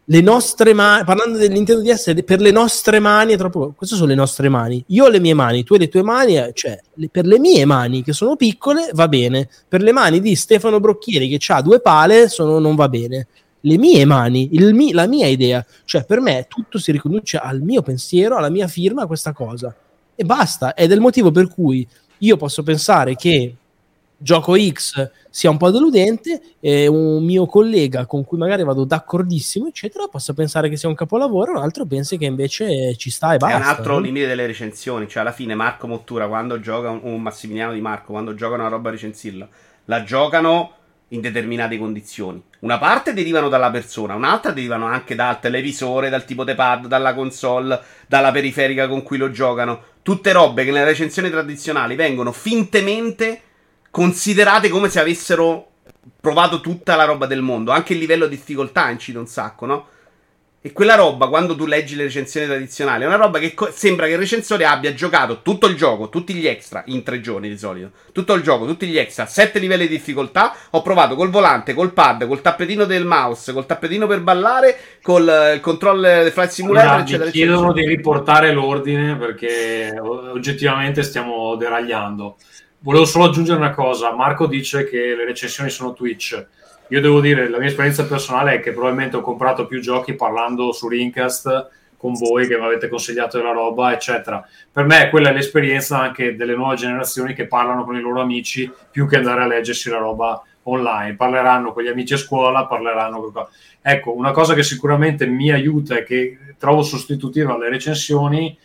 Le nostre mani, parlando del Nintendo DS, per le nostre mani è troppo. Queste sono le nostre mani. Io ho le mie mani, tu hai le tue mani, eh, cioè, le- per le mie mani che sono piccole va bene. Per le mani di Stefano Brocchieri che ha due pale sono- non va bene. Le mie mani, mi- la mia idea, cioè per me tutto si riconduce al mio pensiero, alla mia firma, a questa cosa. E basta. Ed è il motivo per cui io posso pensare che gioco X sia un po' deludente e un mio collega con cui magari vado d'accordissimo, eccetera, possa pensare che sia un capolavoro, un altro pensi che invece ci sta e basta. È un altro no? limite delle recensioni. Cioè, alla fine, Marco Mottura, quando gioca un, un Massimiliano Di Marco, quando gioca una roba a recensirla, la giocano in determinate condizioni. Una parte derivano dalla persona, un'altra derivano anche dal televisore, dal tipo di pad, dalla console, dalla periferica con cui lo giocano. Tutte robe che nelle recensioni tradizionali vengono fintemente considerate come se avessero provato tutta la roba del mondo. Anche il livello di difficoltà incide un sacco, no? E quella roba, quando tu leggi le recensioni tradizionali, è una roba che co- sembra che il recensore abbia giocato tutto il gioco, tutti gli extra, in tre giorni di solito. Tutto il gioco, tutti gli extra, sette livelli di difficoltà. Ho provato col volante, col pad, col tappetino del mouse, col tappetino per ballare, col eh, controller del flight simulator, Allora, eccetera, mi chiedono eccetera. di riportare l'ordine perché oggettivamente stiamo deragliando. Volevo solo aggiungere una cosa. Marco dice che le recensioni sono Twitch. Io devo dire, la mia esperienza personale è che probabilmente ho comprato più giochi parlando su Rincast con voi che mi avete consigliato della roba, eccetera. Per me quella è l'esperienza anche delle nuove generazioni che parlano con i loro amici più che andare a leggersi la roba online. Parleranno con gli amici a scuola, parleranno con... Ecco, una cosa che sicuramente mi aiuta e che trovo sostitutiva alle recensioni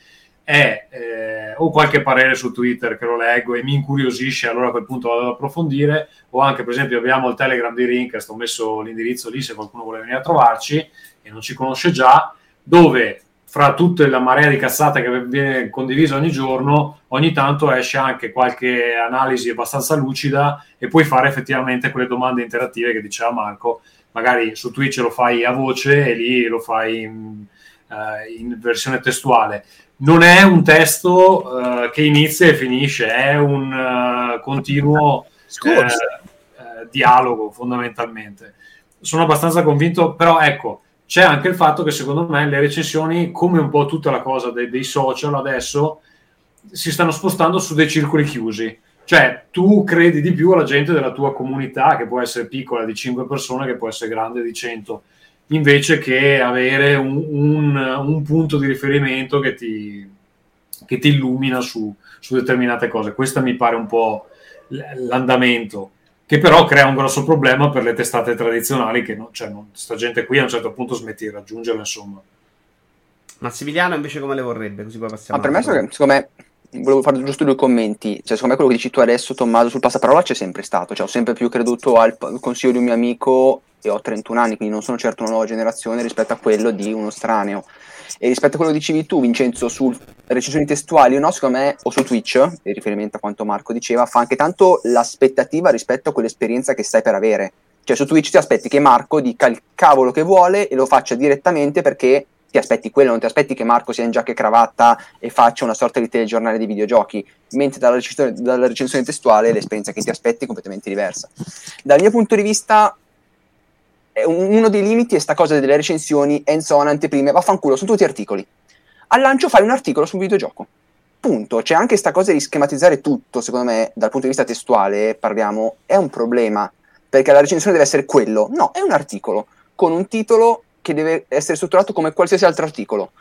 eh, o qualche parere su Twitter che lo leggo e mi incuriosisce, allora a quel punto vado ad approfondire, o anche per esempio abbiamo il Telegram di Rincast, ho messo l'indirizzo lì se qualcuno vuole venire a trovarci e non ci conosce già, dove fra tutte la marea di cazzate che viene condivisa ogni giorno, ogni tanto esce anche qualche analisi abbastanza lucida e puoi fare effettivamente quelle domande interattive che diceva Marco, magari su Twitch lo fai a voce e lì lo fai in, eh, in versione testuale non è un testo eh, che inizia e finisce, è un eh, continuo eh, eh, dialogo fondamentalmente. Sono abbastanza convinto, però ecco, c'è anche il fatto che secondo me le recensioni, come un po' tutta la cosa dei, dei social adesso, si stanno spostando su dei circoli chiusi. Cioè, tu credi di più alla gente della tua comunità, che può essere piccola di 5 persone, che può essere grande di 100 invece che avere un, un, un punto di riferimento che ti, che ti illumina su, su, determinate cose. Questo mi pare un po' l'andamento, che però crea un grosso problema per le testate tradizionali, che non, cioè, non, sta gente qui a un certo punto smetti di raggiungerla, insomma. Massimiliano invece come le vorrebbe? Così poi passiamo. Ma per me, secondo me, volevo fare giusto due commenti. Cioè, secondo me quello che dici tu adesso, Tommaso, sul passaparola c'è sempre stato. Cioè, ho sempre più creduto al consiglio di un mio amico e ho 31 anni, quindi non sono certo una nuova generazione rispetto a quello di uno estraneo. E rispetto a quello che dicevi tu, Vincenzo, su recensioni testuali o no, secondo me, o su Twitch, in riferimento a quanto Marco diceva, fa anche tanto l'aspettativa rispetto a quell'esperienza che stai per avere. Cioè, su Twitch ti aspetti che Marco dica il cavolo che vuole e lo faccia direttamente perché ti aspetti quello, non ti aspetti che Marco sia in giacca e cravatta e faccia una sorta di telegiornale di videogiochi, mentre dalla recensione, dalla recensione testuale l'esperienza che ti aspetti è completamente diversa. Dal mio punto di vista, uno dei limiti è sta cosa delle recensioni, zone, anteprime, vaffanculo, sono tutti articoli. Al lancio fai un articolo su un videogioco. Punto. C'è anche sta cosa di schematizzare tutto, secondo me, dal punto di vista testuale, parliamo, è un problema, perché la recensione deve essere quello. No, è un articolo, con un titolo che deve essere strutturato come qualsiasi altro articolo.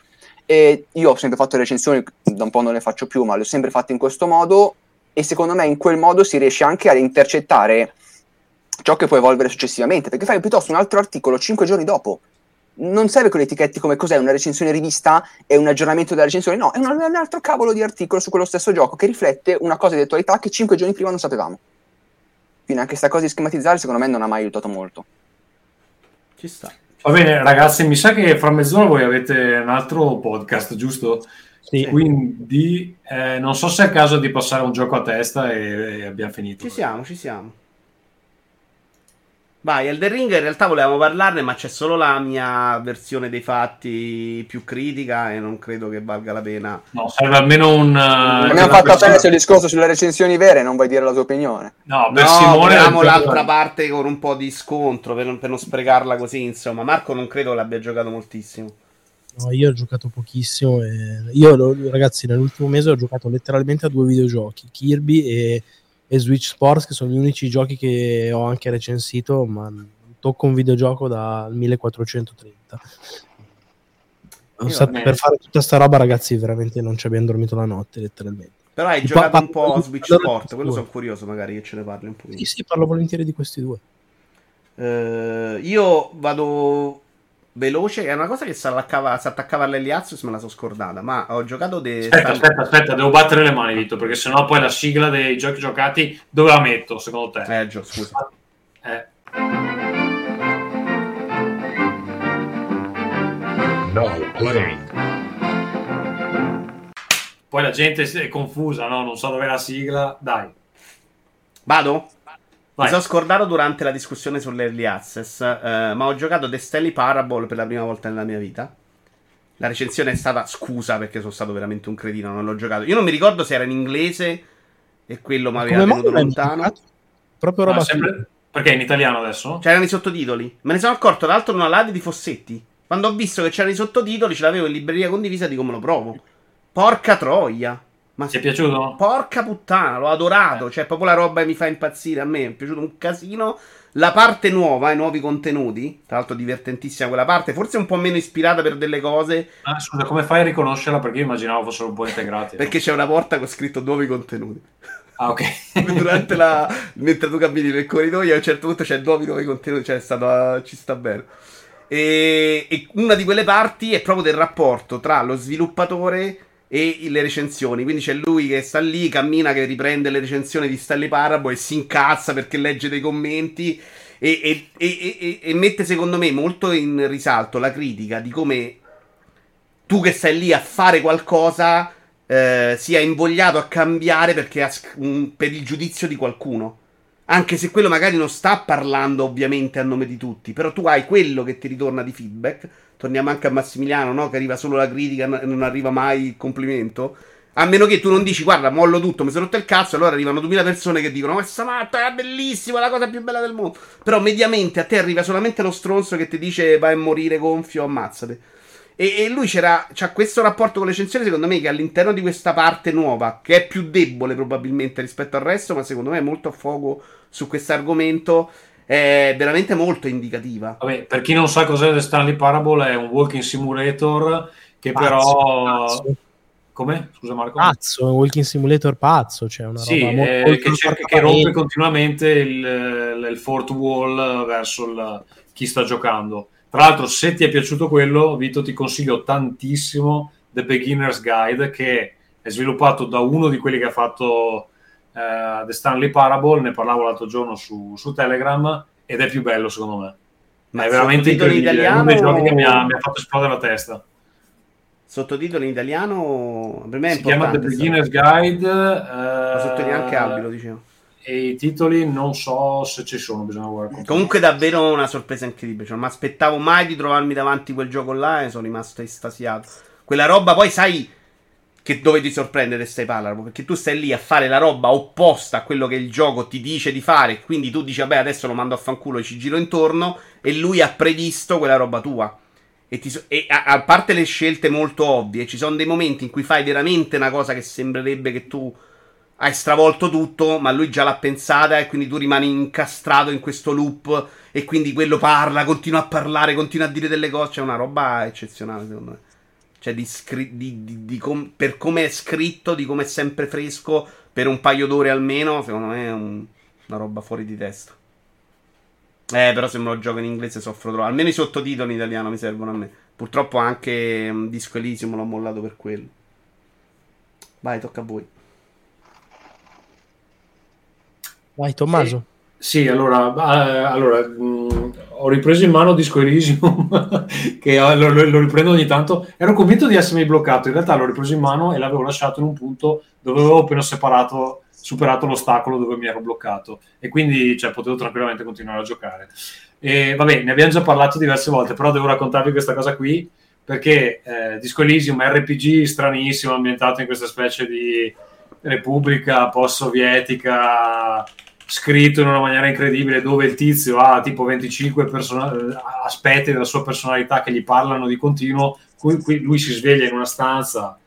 E io ho sempre fatto recensioni, da un po' non le faccio più, ma le ho sempre fatte in questo modo, e secondo me in quel modo si riesce anche ad intercettare ciò che può evolvere successivamente, perché fai piuttosto un altro articolo 5 giorni dopo. Non serve con le etichette come cos'è una recensione rivista e un aggiornamento della recensione, no, è un, un altro cavolo di articolo su quello stesso gioco che riflette una cosa di attualità che 5 giorni prima non sapevamo. Quindi anche questa cosa di schematizzare secondo me non ha mai aiutato molto. Ci sta. Va bene, ragazzi, mi sa che fra mezz'ora voi avete un altro podcast, giusto? Sì. Quindi eh, non so se è il caso di passare un gioco a testa e, e abbiamo finito. Ci siamo, ci siamo. Vai, Elden Ring in realtà volevamo parlarne, ma c'è solo la mia versione dei fatti più critica e non credo che valga la pena. No, serve almeno un... eh, Abbiamo fatto persona- appena sul discorso sulle recensioni vere, non vuoi dire la tua opinione. No, per no, Simone... volevamo l'altra parte con un po' di scontro per non, per non sprecarla così, insomma. Marco non credo l'abbia giocato moltissimo. No, io ho giocato pochissimo. E... Io, ragazzi, nell'ultimo mese ho giocato letteralmente a due videogiochi: Kirby e, e Switch Sports, che sono gli unici giochi che ho anche recensito. Ma tocco un videogioco dal 1430. Io Sa- vabbè. per fare tutta sta roba, ragazzi, veramente non ci abbiamo dormito la notte, letteralmente. Però hai giocato pa- un po' a Switch Sport, quello sono curioso magari che ce ne parli un po'. Sì, sì, parlo volentieri di questi due. Eh, io vado veloce, è una cosa che si attaccava, si attaccava all'Eliazius, me la sono scordata, ma ho giocato de... Aspetta, aspetta, aspetta, devo battere le mani, Vito, perché sennò poi la sigla dei giochi giocati dove la metto, secondo te? Eh, Gio, scusa. Eh, playing. poi la gente è confusa, no? Non so dove è la sigla. Dai, Vado? Vai. Mi sono scordato durante la discussione sull'Early Access, eh, ma ho giocato The Stanley Parable per la prima volta nella mia vita. La recensione è stata scusa perché sono stato veramente un cretino, non l'ho giocato. Io non mi ricordo se era in inglese e quello mi aveva Come tenuto lontano. Proprio roba sempre- Perché è in italiano adesso? C'erano i sottotitoli. Me ne sono accorto, tra l'altro, in una live di Fossetti. Quando ho visto che c'erano i sottotitoli, ce l'avevo in libreria condivisa di come lo provo. Porca troia. Ma Ti è piaciuto? Porca puttana, l'ho adorato. Cioè, proprio la roba che mi fa impazzire. A me è piaciuto un casino. La parte nuova, i nuovi contenuti. Tra l'altro, divertentissima quella parte. Forse un po' meno ispirata per delle cose. Ah, scusa, come fai a riconoscerla? Perché io immaginavo fossero un po' integrati. Perché c'è una porta con scritto nuovi contenuti. Ah, ok. Durante la. mentre tu cammini nel corridoio, a un certo punto c'è nuovi nuovi contenuti. Cioè, stato. ci sta bene. E, e una di quelle parti è proprio del rapporto tra lo sviluppatore e le recensioni. Quindi c'è lui che sta lì, cammina, che riprende le recensioni di Stanley Parable e si incazza perché legge dei commenti. E, e- e- e- mette secondo me molto in risalto la critica di come tu che stai lì a fare qualcosa eh, sia invogliato a cambiare perché un- per il giudizio di qualcuno. Anche se quello magari non sta parlando ovviamente a nome di tutti, però tu hai quello che ti ritorna di feedback. Torniamo anche a Massimiliano, no? Che arriva solo la critica e non arriva mai il complimento. A meno che tu non dici, guarda, mollo tutto, mi sono rotto il cazzo, allora arrivano 2000 persone che dicono, ma sta matta, è bellissimo, è la cosa più bella del mondo. Però mediamente a te arriva solamente lo stronzo che ti dice vai a morire gonfio, ammazzate. E, e lui c'era, c'ha questo rapporto con le recensioni, secondo me, che all'interno di questa parte nuova, che è più debole probabilmente rispetto al resto, ma secondo me è molto a fuoco su questo argomento, è veramente molto indicativa. Vabbè, per chi non sa cos'è The Stanley Parable, è un walking simulator che Pazzo, però... pazzo. Come? Scusa Marco? Pazzo, un walking simulator pazzo, cioè una Sì, roba eh, molto che, cerca- che rompe continuamente il, il fourth wall verso il- chi sta giocando. Tra l'altro, se ti è piaciuto quello, Vito, ti consiglio tantissimo The Beginner's Guide, che è sviluppato da uno di quelli che ha fatto eh, The Stanley Parable, ne parlavo l'altro giorno su, su Telegram, ed è più bello secondo me. Ma è veramente sottotitoli incredibile, è uno dei giochi che mi ha, mi ha fatto esplodere la testa. Sottotitoli in italiano, per me è Si chiama The. Beginner's Guide. Lo sottolinea anche eh, Albi, lo dicevo. E i titoli non so se ci sono, bisogna guardare. Comunque davvero una sorpresa incredibile. Cioè, non mi aspettavo mai di trovarmi davanti quel gioco là e sono rimasto estasiato. Quella roba poi sai che dove ti sorprendere stai parlando, perché tu stai lì a fare la roba opposta a quello che il gioco ti dice di fare, quindi tu dici vabbè adesso lo mando a fanculo e ci giro intorno e lui ha previsto quella roba tua. E, ti e a, a parte le scelte molto ovvie, ci sono dei momenti in cui fai veramente una cosa che sembrerebbe che tu hai stravolto tutto, ma lui già l'ha pensata e quindi tu rimani incastrato in questo loop e quindi quello parla, continua a parlare, continua a dire delle cose, c'è una roba eccezionale secondo me. Cioè di scri- di- com- per come è scritto, di come è sempre fresco, per un paio d'ore almeno, secondo me è un- una roba fuori di testa. Eh, però se me lo gioco in inglese soffro troppo. Almeno i sottotitoli in italiano mi servono a me. Purtroppo anche um, Disco Elysium l'ho mollato per quello. Vai, tocca a voi. Vai Tommaso. Sì, allora, eh, allora mh, ho ripreso in mano Disco Elysium, che eh, lo, lo- lo riprendo ogni tanto. Ero convinto di essermi bloccato, in realtà l'ho ripreso in mano e l'avevo lasciato in un punto dove avevo appena separato, superato l'ostacolo dove mi ero bloccato e quindi cioè, potevo tranquillamente continuare a giocare. E vabbè, ne abbiamo già parlato diverse volte, però devo raccontarvi questa cosa qui perché eh, Disco Elysium RPG stranissimo, ambientato in questa specie di repubblica post-sovietica scritto in una maniera incredibile dove il tizio ha tipo 25 persona- aspetti della sua personalità che gli parlano di continuo, cui, cui lui si sveglia in una stanza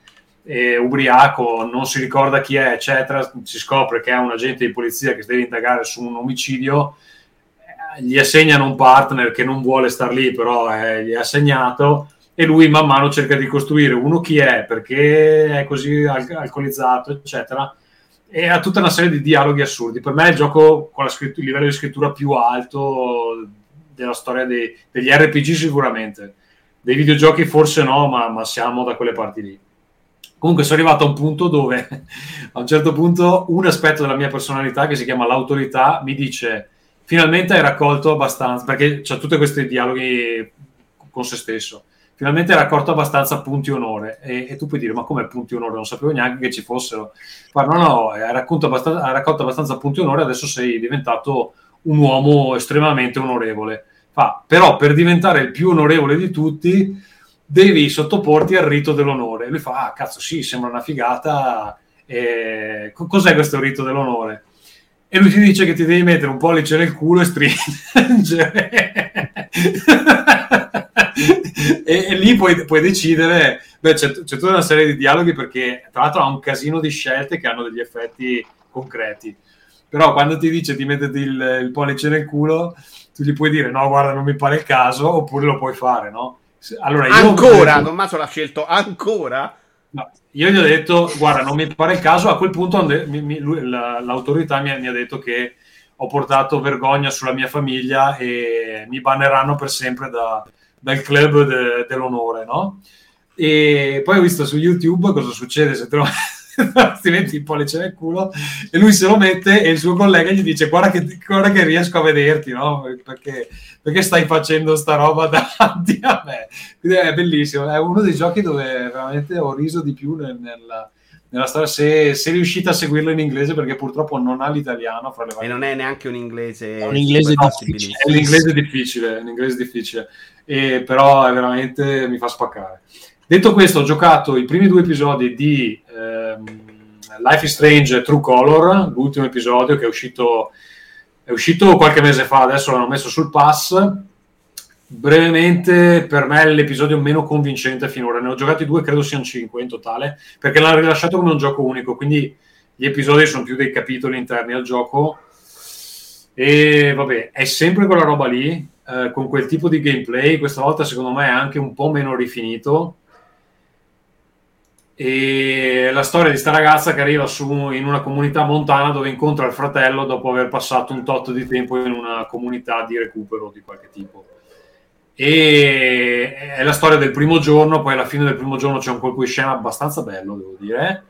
eh, ubriaco, non si ricorda chi è, eccetera, si scopre che è un agente di polizia che deve indagare su un omicidio, eh, gli assegnano un partner che non vuole star lì, però eh, gli è assegnato e lui man mano cerca di costruire uno chi è, perché è così al- alcolizzato, eccetera e ha tutta una serie di dialoghi assurdi. Per me è il gioco con il livello di scrittura più alto della storia dei- degli RPG sicuramente. Dei videogiochi forse no, ma, ma siamo da quelle parti lì. Comunque sono arrivato a un punto dove a un certo punto un aspetto della mia personalità che si chiama l'autorità mi dice finalmente hai raccolto abbastanza, perché c'è tutti questi dialoghi con se stesso. Finalmente hai raccolto abbastanza punti onore e, e tu puoi dire ma come punti onore? Non sapevo neanche che ci fossero. Ma no, no, hai abbastanza, hai raccolto abbastanza punti onore, adesso sei diventato un uomo estremamente onorevole. Fa, però per diventare il più onorevole di tutti devi sottoporti al rito dell'onore. E lui fa, ah cazzo sì, sembra una figata. Eh, co- cos'è questo rito dell'onore? E lui ti dice che ti devi mettere un pollice nel culo e stringere. e, e lì puoi, puoi decidere. Beh, c'è, c'è tutta una serie di dialoghi perché, tra l'altro, ha un casino di scelte che hanno degli effetti concreti. Però quando ti dice di metterti il, il pollice nel culo, tu gli puoi dire no, guarda, non mi pare il caso, oppure lo puoi fare, no? Allora, Ancora, Tommaso l'ha scelto ancora? No, io gli ho detto, guarda, non mi pare il caso. A quel punto mi- mi- lui- la- l'autorità mi ha, mi ha detto che ho portato vergogna sulla mia famiglia e mi banneranno per sempre da- dal club de- dell'onore, no? E poi ho visto su YouTube cosa succede se te lo ti metti il pollice nel culo e lui se lo mette e il suo collega gli dice guarda che, guarda che riesco a vederti, no? Perché, perché stai facendo sta roba davanti a me? Quindi è bellissimo, è uno dei giochi dove veramente ho riso di più nel- nella, nella storia. Se, se riuscite a seguirlo in inglese, perché purtroppo non ha l'italiano fra le E varie non è neanche un inglese. È un inglese difficile. è l'inglese difficile, è l'inglese difficile, e però è veramente mi fa spaccare. Detto questo, ho giocato i primi due episodi di ehm, Life is Strange True Color, l'ultimo episodio che è uscito, è uscito qualche mese fa, adesso l'hanno messo sul pass. Brevemente, per me è l'episodio meno convincente finora. Ne ho giocati due, credo siano cinque in totale, perché l'hanno rilasciato come un gioco unico, quindi gli episodi sono più dei capitoli interni al gioco. E vabbè, è sempre quella roba lì, eh, con quel tipo di gameplay. Questa volta, secondo me, è anche un po' meno rifinito. E la storia di sta ragazza che arriva su, in una comunità montana dove incontra il fratello dopo aver passato un tot di tempo in una comunità di recupero di qualche tipo. E è la storia del primo giorno, poi alla fine del primo giorno c'è un colpo di scena abbastanza bello, devo dire.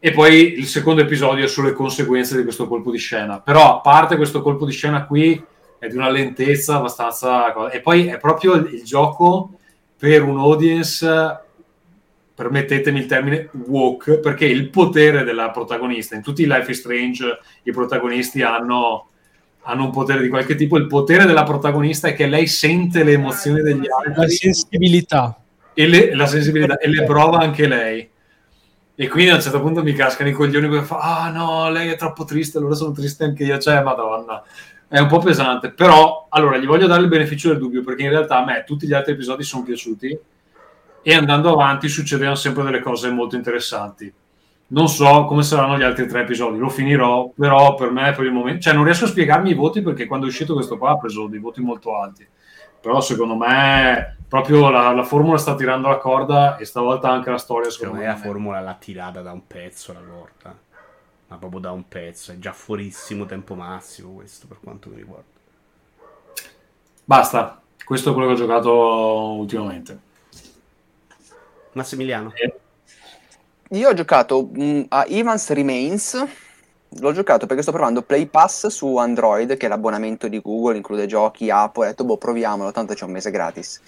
E poi il secondo episodio è sulle conseguenze di questo colpo di scena. Però, a parte questo colpo di scena qui, è di una lentezza abbastanza. E poi è proprio il, gioco per un audience, permettetemi il termine, woke, perché il potere della protagonista, in tutti i Life is Strange i protagonisti hanno, hanno un potere di qualche tipo, il potere della protagonista è che lei sente le emozioni degli La altri sensibilità. e le, la sensibilità e le prova anche lei. E quindi a un certo punto mi cascano i coglioni perché fa: Ah no, lei è troppo triste, allora sono triste anche io. Cioè, madonna, è un po' pesante. Però, allora, gli voglio dare il beneficio del dubbio perché in realtà a me tutti gli altri episodi sono piaciuti e andando avanti succedevano sempre delle cose molto interessanti. Non so come saranno gli altri tre episodi, lo finirò, però per me per il momento, cioè non riesco a spiegarmi i voti perché quando è uscito questo qua ha preso dei voti molto alti. Però secondo me proprio la, la formula sta tirando la corda e stavolta anche la storia secondo Secondo me. me la formula l'ha tirata da un pezzo la corda. Ma proprio da un pezzo. È già fuorissimo tempo massimo questo per quanto mi riguarda. Basta, questo è quello che ho giocato ultimamente. Massimiliano. Io ho giocato mm, a Evans Remains. L'ho giocato perché sto provando Play Pass su Android, che è l'abbonamento di Google, include giochi, app. Ho detto, boh, proviamolo, tanto c'è un mese gratis.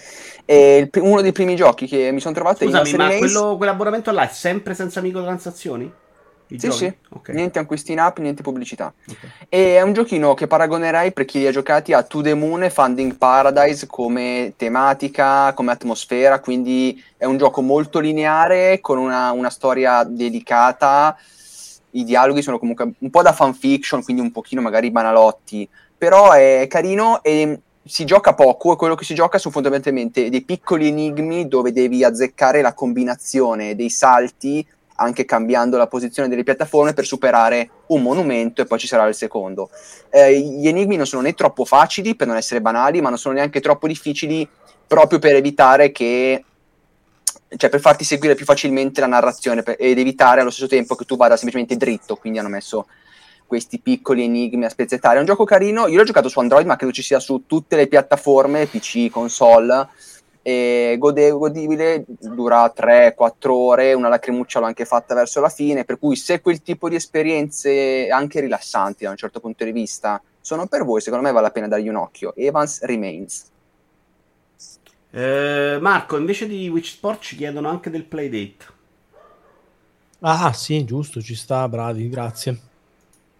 E il uno dei primi giochi che mi sono trovato è Scusami, Evans ma Remains. quello, quell'abbonamento là è sempre senza microtransazioni? I Sì, giochi? sì, Ok. niente acquisti in app, niente pubblicità. ok. E è un giochino che paragonerei per chi li ha giocati a To The Moon e Funding Paradise come tematica, come atmosfera, quindi è un gioco molto lineare con una, una storia dedicata. I dialoghi sono comunque un po' da fanfiction, quindi un pochino magari banalotti, però è carino e si gioca poco e quello che si gioca sono fondamentalmente dei piccoli enigmi dove devi azzeccare la combinazione dei salti anche cambiando la posizione delle piattaforme per superare un monumento e poi ci sarà il secondo. Eh, gli enigmi non sono né troppo facili per non essere banali, ma non sono neanche troppo difficili proprio per evitare che cioè per farti seguire più facilmente la narrazione ed evitare allo stesso tempo che tu vada semplicemente dritto, quindi hanno messo questi piccoli enigmi a spezzettare. È un gioco carino, io l'ho giocato su Android, ma credo ci sia su tutte le piattaforme, PC, console, e gode- godibile, dura 3-4 ore, una lacrimuccia l'ho anche fatta verso la fine, per cui se quel tipo di esperienze anche rilassanti da un certo punto di vista sono per voi, secondo me vale la pena dargli un occhio. Evans Remains. Eh, Marco, invece di Witch Sport ci chiedono anche del playdate. Ah, sì, giusto, ci sta, bravi, grazie.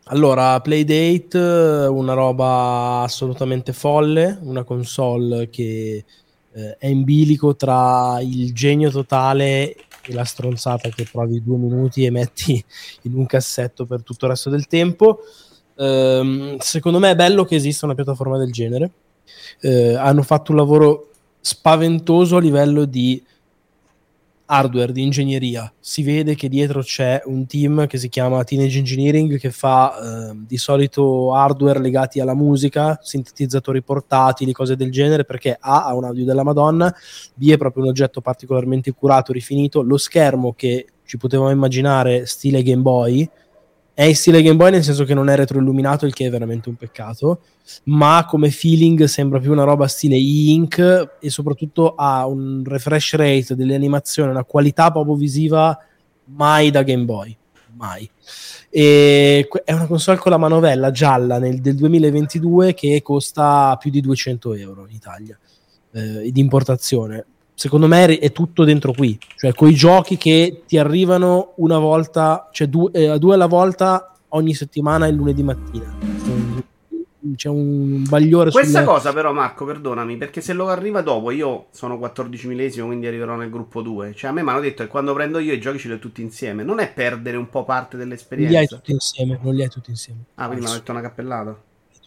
Allora, Playdate, eh, una roba assolutamente folle, una console che eh, è in bilico tra il genio totale e la stronzata che provi due minuti e metti in un cassetto per tutto il resto del tempo. Ehm, secondo me è bello che esista una piattaforma del genere. Eh, hanno fatto un lavoro spaventoso a livello di hardware, di ingegneria. Si vede che dietro c'è un team che si chiama Teenage Engineering che fa eh, di solito hardware legati alla musica, sintetizzatori portatili, cose del genere, perché A ha un audio della Madonna, B è proprio un oggetto particolarmente curato, rifinito. Lo schermo che ci potevamo immaginare stile Game Boy è in stile Game Boy nel senso che non è retroilluminato, il che è veramente un peccato, ma come feeling sembra più una roba stile e-ink e soprattutto ha un refresh rate delle animazioni, una qualità proprio visiva mai da Game Boy, mai. E è una console con la manovella gialla nel, del 2022 che costa più di 200 euro in Italia eh, di importazione. Secondo me è- tutto dentro qui, cioè quei giochi che ti arrivano una volta, cioè due, eh, due alla volta ogni settimana il lunedì mattina. C'è un bagliore Questa sulle- cosa però Marco, perdonami, perché se lo arriva dopo, io sono 14 millesimo, quindi arriverò nel gruppo 2. Cioè a me mi hanno detto che quando prendo io i giochi ce li ho tutti insieme. Non è perdere un po' parte non li hai dell'esperienza. tutti insieme, non li hai tutti insieme. Ah, quindi mi hanno detto una cappellata.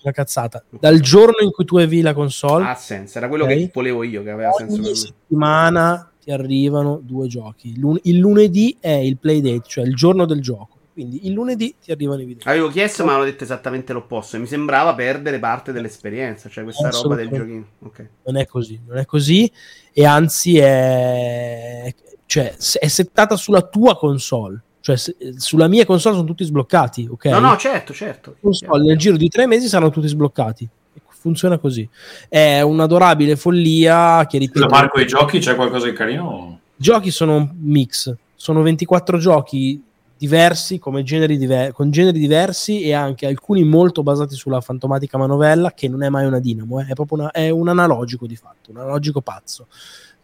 Una cazzata. Dal giorno in cui tu avevi la console, Ha senso, era quello Ok. che volevo io, che aveva senso ogni settimana ti arrivano due giochi. Lun- il lunedì è il playdate, cioè il giorno del gioco. Quindi il lunedì ti arrivano i video. Avevo chiesto, ma hanno detto esattamente l'opposto. E mi sembrava perdere parte dell'esperienza, cioè questa roba del giochino. Ok. Non è così, non è così. E anzi è, cioè, è settata sulla tua console. Cioè, se- sulla mia console sono tutti sbloccati, ok? No, no, certo, certo. console nel giro di tre mesi saranno tutti sbloccati. Funziona così. È un'adorabile follia che ripeto. Scusa Marco, i giochi c'è qualcosa di carino? I giochi sono un mix, sono 24 giochi diversi, come generi diver- con generi diversi e anche alcuni molto basati sulla fantomatica manovella, che non è mai una dinamo, eh, è proprio una- è un analogico di fatto, un analogico pazzo.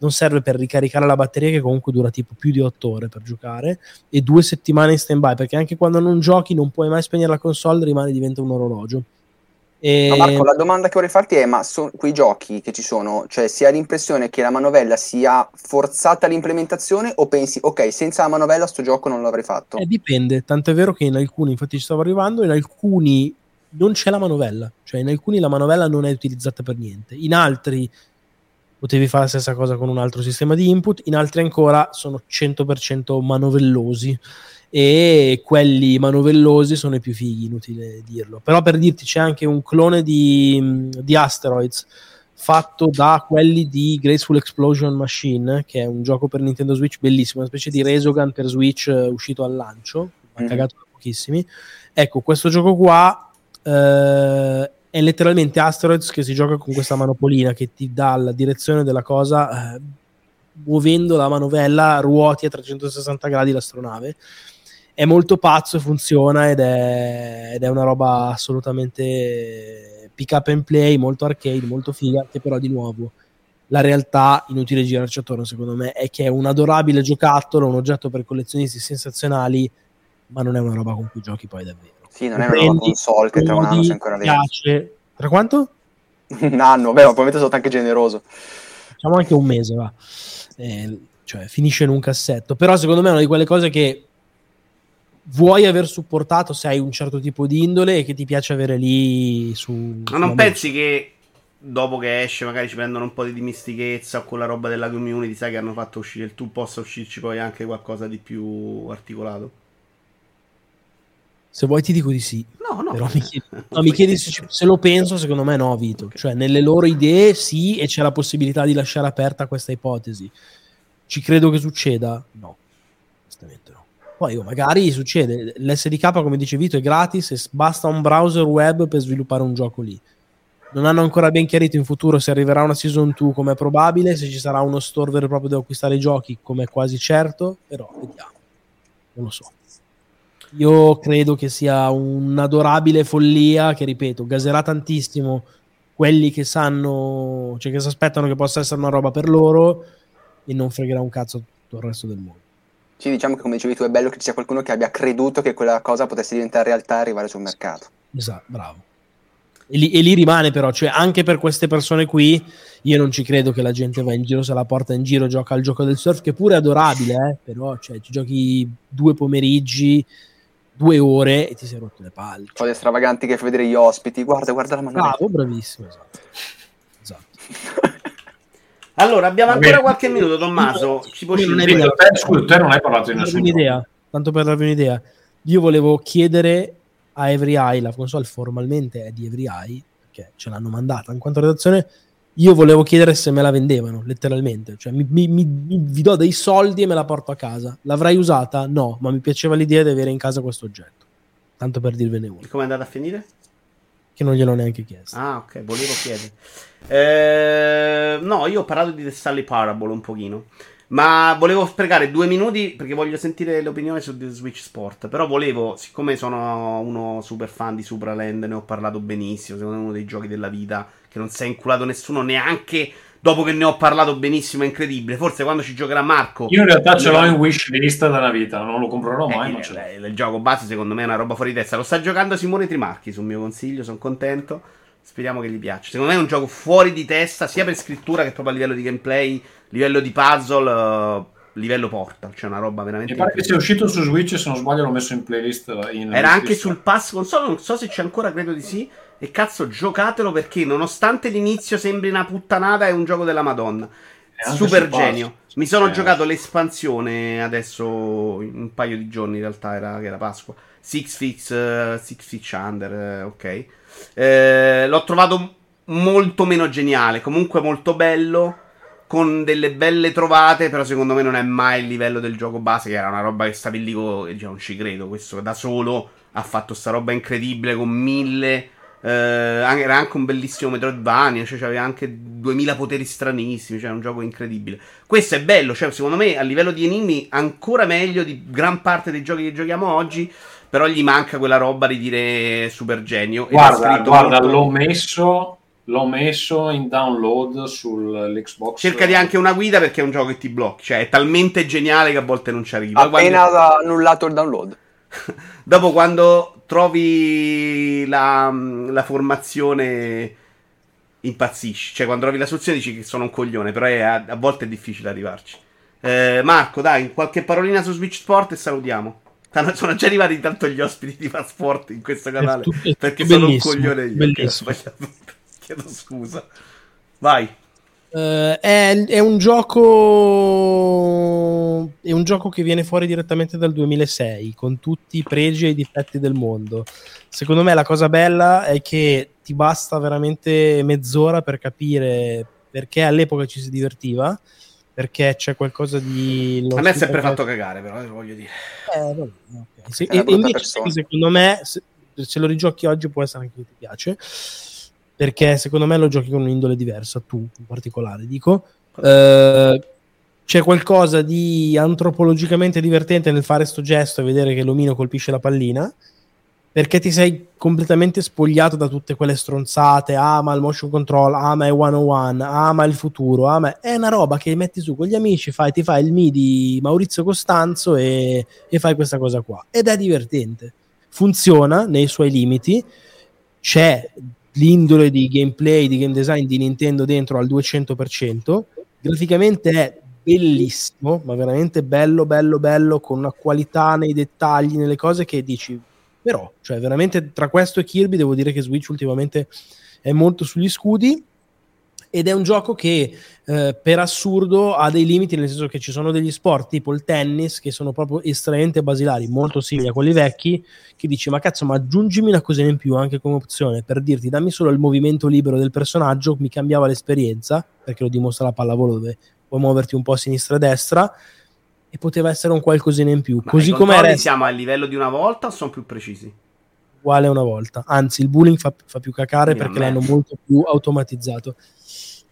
Non serve per ricaricare la batteria, che comunque dura tipo più di 8 ore per giocare, e due settimane in stand-by, perché anche quando non giochi non puoi mai spegnere la console, rimane diventa un orologio. E... Ma Marco, la domanda che vorrei farti è: ma so- quei giochi che ci sono, cioè si ha l'impressione che la manovella sia forzata all'implementazione o pensi, ok, senza la manovella sto gioco non l'avrei fatto? Eh, dipende, tanto è vero che in alcuni, infatti ci stavo arrivando, in alcuni non c'è la manovella, cioè in alcuni la manovella non è utilizzata per niente, in altri potevi fare la stessa cosa con un altro sistema di input, in altri ancora sono 100% manovellosi e quelli manovellosi sono i più fighi, inutile dirlo. Però per dirti c'è anche un clone di, di Asteroids fatto da quelli di Graceful Explosion Machine, che è un gioco per Nintendo Switch bellissimo, una specie di Resogun per Switch eh, uscito al lancio, ha Mhm. cagato da pochissimi. Ecco, questo gioco qua eh, è letteralmente Asteroids che si gioca con questa manopolina che ti dà la direzione della cosa eh, muovendo la manovella ruoti a 360 gradi l'astronave è molto pazzo e funziona ed è, ed è una roba assolutamente pick up and play molto arcade, molto figa che però di nuovo la realtà, inutile girarci attorno secondo me, è che è un adorabile giocattolo, un oggetto per collezionisti sensazionali, ma non è una roba con cui giochi poi davvero. Sì, non è una nuova console che tra un anno sei ancora piace. Tra quanto? un anno, beh, probabilmente sono anche generoso. Facciamo anche un mese, va. Eh, cioè, finisce in un cassetto. Però secondo me è una di quelle cose che vuoi aver supportato se hai un certo tipo di indole e che ti piace avere lì su... Ma non pensi che dopo che esce magari ci prendono un po' di dimistichezza o con la roba della community, sai che hanno fatto uscire il tu, possa uscirci poi anche qualcosa di più articolato? Se vuoi ti dico di sì. No, no. Però mi chiedi, no, mi chiedi se, se, lo penso, secondo me no, Vito. Okay. Cioè, nelle loro idee sì, e c'è la possibilità di lasciare aperta questa ipotesi. Ci credo che succeda? No, onestamente no. Poi oh, magari succede. L'SDK, come dice Vito, è gratis e basta un browser web per sviluppare un gioco lì. Non hanno ancora ben chiarito in futuro se arriverà una season 2 come è probabile, se ci sarà uno store vero e proprio dove acquistare i giochi come è quasi certo, però vediamo. Non lo so. Io credo che sia un'adorabile follia che, ripeto, gaserà tantissimo quelli che sanno, cioè che si aspettano che possa essere una roba per loro e non fregherà un cazzo tutto il resto del mondo. Sì, diciamo che come dicevi tu è bello che ci sia qualcuno che abbia creduto che quella cosa potesse diventare realtà e arrivare sul mercato. Esatto, bravo. E lì, e lì, rimane però, cioè anche per queste persone qui io non ci credo che la gente va in giro, se la porta in giro, gioca al gioco del surf, che pure è adorabile, eh? però cioè, ci giochi due pomeriggi, due ore e ti sei rotto le palle. Cose stravaganti che fai vedere gli ospiti. Guarda, guarda la mano. Bravo, bravissimo. Esatto. esatto. allora, abbiamo ancora Vabbè. qualche minuto, Tommaso. Ci può non te, scusa, te non hai parlato di nessuno. Un'idea, tanto per darvi un'idea. Io volevo chiedere a Every Eye, la console formalmente è di Every Eye, perché ce l'hanno mandata in quanto redazione io volevo chiedere se me la vendevano, letteralmente. Cioè, mi, mi, mi, vi do dei soldi e me la porto a casa. L'avrei usata? No, ma mi piaceva l'idea di avere in casa questo oggetto. Tanto per dirvene uno. Come è andata a finire? Che non gliel'ho neanche chiesto. Ah, ok, volevo chiedere. Eh, no, io ho parlato di The Stanley Parable un pochino. Ma volevo sprecare due minuti perché voglio sentire l'opinione su The Switch Sport. Però volevo, siccome sono uno super fan di Supraland, ne ho parlato benissimo. Secondo me è uno dei giochi della vita che non si è inculato nessuno neanche dopo che ne ho parlato benissimo, è incredibile. Forse quando ci giocherà Marco. Io in realtà ce l'ho in wish list da una vita, non lo comprerò mai. Eh, ma il, il gioco base, secondo me, è una roba fuori testa. Lo sta giocando Simone Trimarchi sul mio consiglio, sono contento. Speriamo che gli piaccia. Secondo me è un gioco fuori di testa, sia per scrittura che proprio a livello di gameplay, livello di puzzle. Uh, livello porta, cioè una roba veramente. Mi pare che sia uscito su Switch, se non sbaglio, l'ho messo in playlist. In Era anche sul pass console, non so se c'è ancora, credo di sì. E cazzo, giocatelo perché nonostante l'inizio sembri una puttanata, è un gioco della Madonna. Super genio. Mi sono eh. giocato l'espansione adesso un paio di giorni, in realtà era, che era Pasqua. Six Fix, uh, Six Fix Under, uh, ok. Eh, l'ho trovato molto meno geniale, comunque molto bello, con delle belle trovate, però secondo me non è mai il livello del gioco base, che era una roba che stavi lì con... Diciamo, non ci credo, questo da solo ha fatto sta roba incredibile con mille eh, era anche un bellissimo Metroidvania, cioè aveva anche 2000 poteri stranissimi, cioè un gioco incredibile. Questo è bello, cioè secondo me a livello di enigmi ancora meglio di gran parte dei giochi che giochiamo oggi, però gli manca quella roba di dire super genio. Guarda, guarda molto... l'ho messo l'ho messo in download sull'Xbox. Cercati anche una guida perché è un gioco che ti blocchi, cioè è talmente geniale che a volte non ci arrivi. Appena quando... annullato il download. Dopo quando trovi la, la, formazione impazzisci, cioè quando trovi la soluzione dici che sono un coglione, però è, a, a, volte è difficile arrivarci. Eh, Marco, dai, qualche parolina su Switch Sport e salutiamo. Sono già arrivati tanto gli ospiti di Passport in questo canale perché sono un coglione io. Bellissimo. Chiedo scusa. Vai. Uh, è, è, un gioco è un gioco che viene fuori direttamente dal 2006 con tutti i pregi e i difetti del mondo secondo me la cosa bella è che ti basta veramente mezz'ora per capire perché all'epoca ci si divertiva perché c'è qualcosa di a me è sempre fatto cagare però lo voglio dire eh, vabbè, okay. se, e, invece persona. secondo me se, se lo rigiochi oggi può essere anche che ti piace perché secondo me lo giochi con un'indole diversa, tu in particolare, dico. Eh, c'è qualcosa di antropologicamente divertente nel fare sto gesto e vedere che l'omino colpisce la pallina, perché ti sei completamente spogliato da tutte quelle stronzate, ah ma il motion control, ah ma è 101, ah ma il futuro, ah ma è una roba che metti su con gli amici, fai, ti fai il Mi di Maurizio Costanzo e, e fai questa cosa qua. Ed è divertente, funziona nei suoi limiti, c'è l'indole di gameplay, di game design di Nintendo dentro al 200%, graficamente è bellissimo, ma veramente bello, bello, bello, con una qualità nei dettagli, nelle cose che dici però, cioè, veramente tra questo e Kirby devo dire che Switch ultimamente è molto sugli scudi ed è un gioco che eh, per assurdo ha dei limiti, nel senso che ci sono degli sport tipo il tennis che sono proprio estremamente basilari, molto simili a quelli vecchi, che dici ma cazzo ma aggiungimi una cosina in più anche come opzione per dirti dammi solo il movimento libero del personaggio, mi cambiava l'esperienza, perché lo dimostra la pallavolo dove puoi muoverti un po' a sinistra e a destra, e poteva essere un qualcosina in più. Ma Così come siamo a livello di una volta o sono più precisi? Uguale una volta. Anzi, il bullying fa, fa più cacare Mia perché merda. l'hanno molto più automatizzato.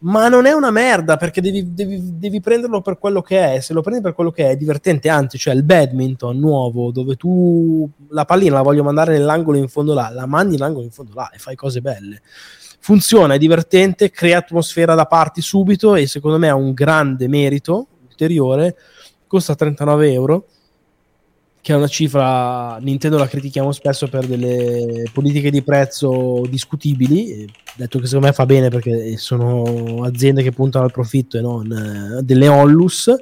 Ma non è una merda perché devi, devi- devi prenderlo per quello che è. Se lo prendi per quello che è, è divertente. Anzi, cioè il badminton nuovo dove tu la pallina la voglio mandare nell'angolo in fondo là, la mandi nell'angolo in fondo là e fai cose belle. Funziona, è divertente, crea atmosfera da parti subito e secondo me ha un grande merito ulteriore. Costa 39 euro che è una cifra Nintendo la critichiamo spesso per delle politiche di prezzo discutibili detto che secondo me fa bene perché sono aziende che puntano al profitto e non eh, delle onlus.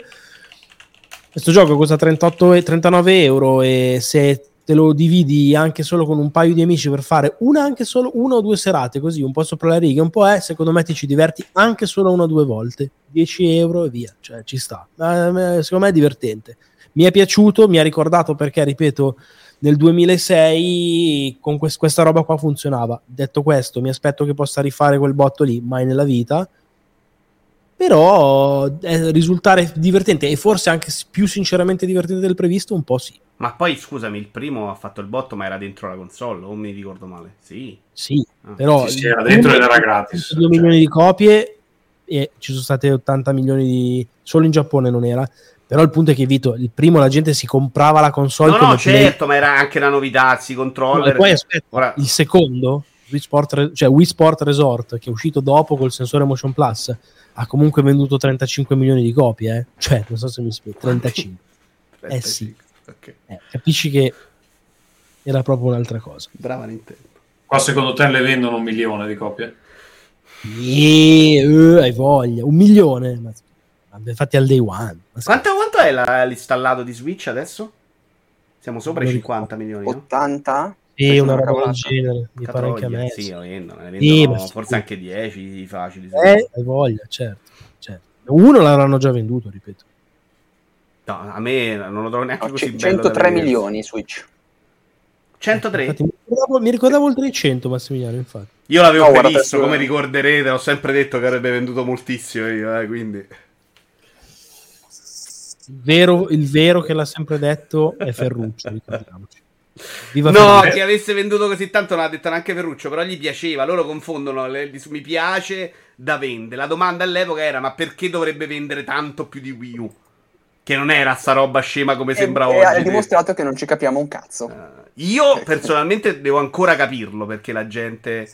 Questo gioco costa 38 e 39 euro e se te lo dividi anche solo con un paio di amici per fare una anche solo una o due serate così un po' sopra la riga un po' è secondo me ti ci diverti anche solo una o due volte. 10 euro e via cioè ci sta. Ma, eh, secondo me è divertente mi è piaciuto, mi ha ricordato perché, ripeto, nel 2006 con quest- questa roba qua funzionava. Detto questo, mi aspetto che possa rifare quel botto lì, mai nella vita. Però eh, risultare divertente e forse anche più sinceramente divertente del previsto, un po' sì. Ma poi scusami, il primo ha fatto il botto, ma era dentro la console, o mi ricordo male? Sì. Sì, Ah. però Sì, sì, era dentro ed era gratis. 2 milioni di copie e ci sono state 80 milioni di solo in Giappone non era. Però il punto è che Vito, il primo la gente si comprava la console No, come no, Play- certo, ma era anche una novità, si No, e controller. poi aspetta, Ora- il secondo, Wii Sport, cioè Wii Sport Resort, che è uscito dopo col sensore Motion Plus, ha comunque venduto 35 milioni di copie. Eh? Cioè, non so se mi spiego, 35. Eh sì. Ok. Eh, capisci che era proprio un'altra cosa. Brava Nintendo. Qua secondo te le vendono un milione di copie? E, eh, hai voglia, un milione. Ma infatti al day one. Quanto, quanto è la- l'installato di Switch adesso? Siamo sopra i Non 50 milioni, no? 80? sì, una roba del genere. Mi pare anche a me. Sì. Ne Sì, ma sì. forse anche 10 facili. Eh, hai voglia, certo, certo. Uno l'avranno già venduto, ripeto. No, a me non lo trovo neanche No, così c- bello da 103 vedere. milioni Switch. 103? Infatti, mi, ricordavo, mi ricordavo oltre i 100, Massimiliano, infatti. Io l'avevo No, previsto, come ricorderete, ho sempre detto che avrebbe venduto moltissimo io, eh, quindi... Il vero, il vero che l'ha sempre detto è Ferruccio, ricordiamoci. Viva No, Ferruccio. che avesse venduto così tanto non l'ha detto neanche Ferruccio, però gli piaceva, loro confondono le- mi piace da vende. La domanda all'epoca era ma perché dovrebbe vendere tanto più di Wii U? Che non era sta roba scema come sembra e, e oggi. ha dimostrato che non ci capiamo un cazzo. Eh, io personalmente devo ancora capirlo perché la gente,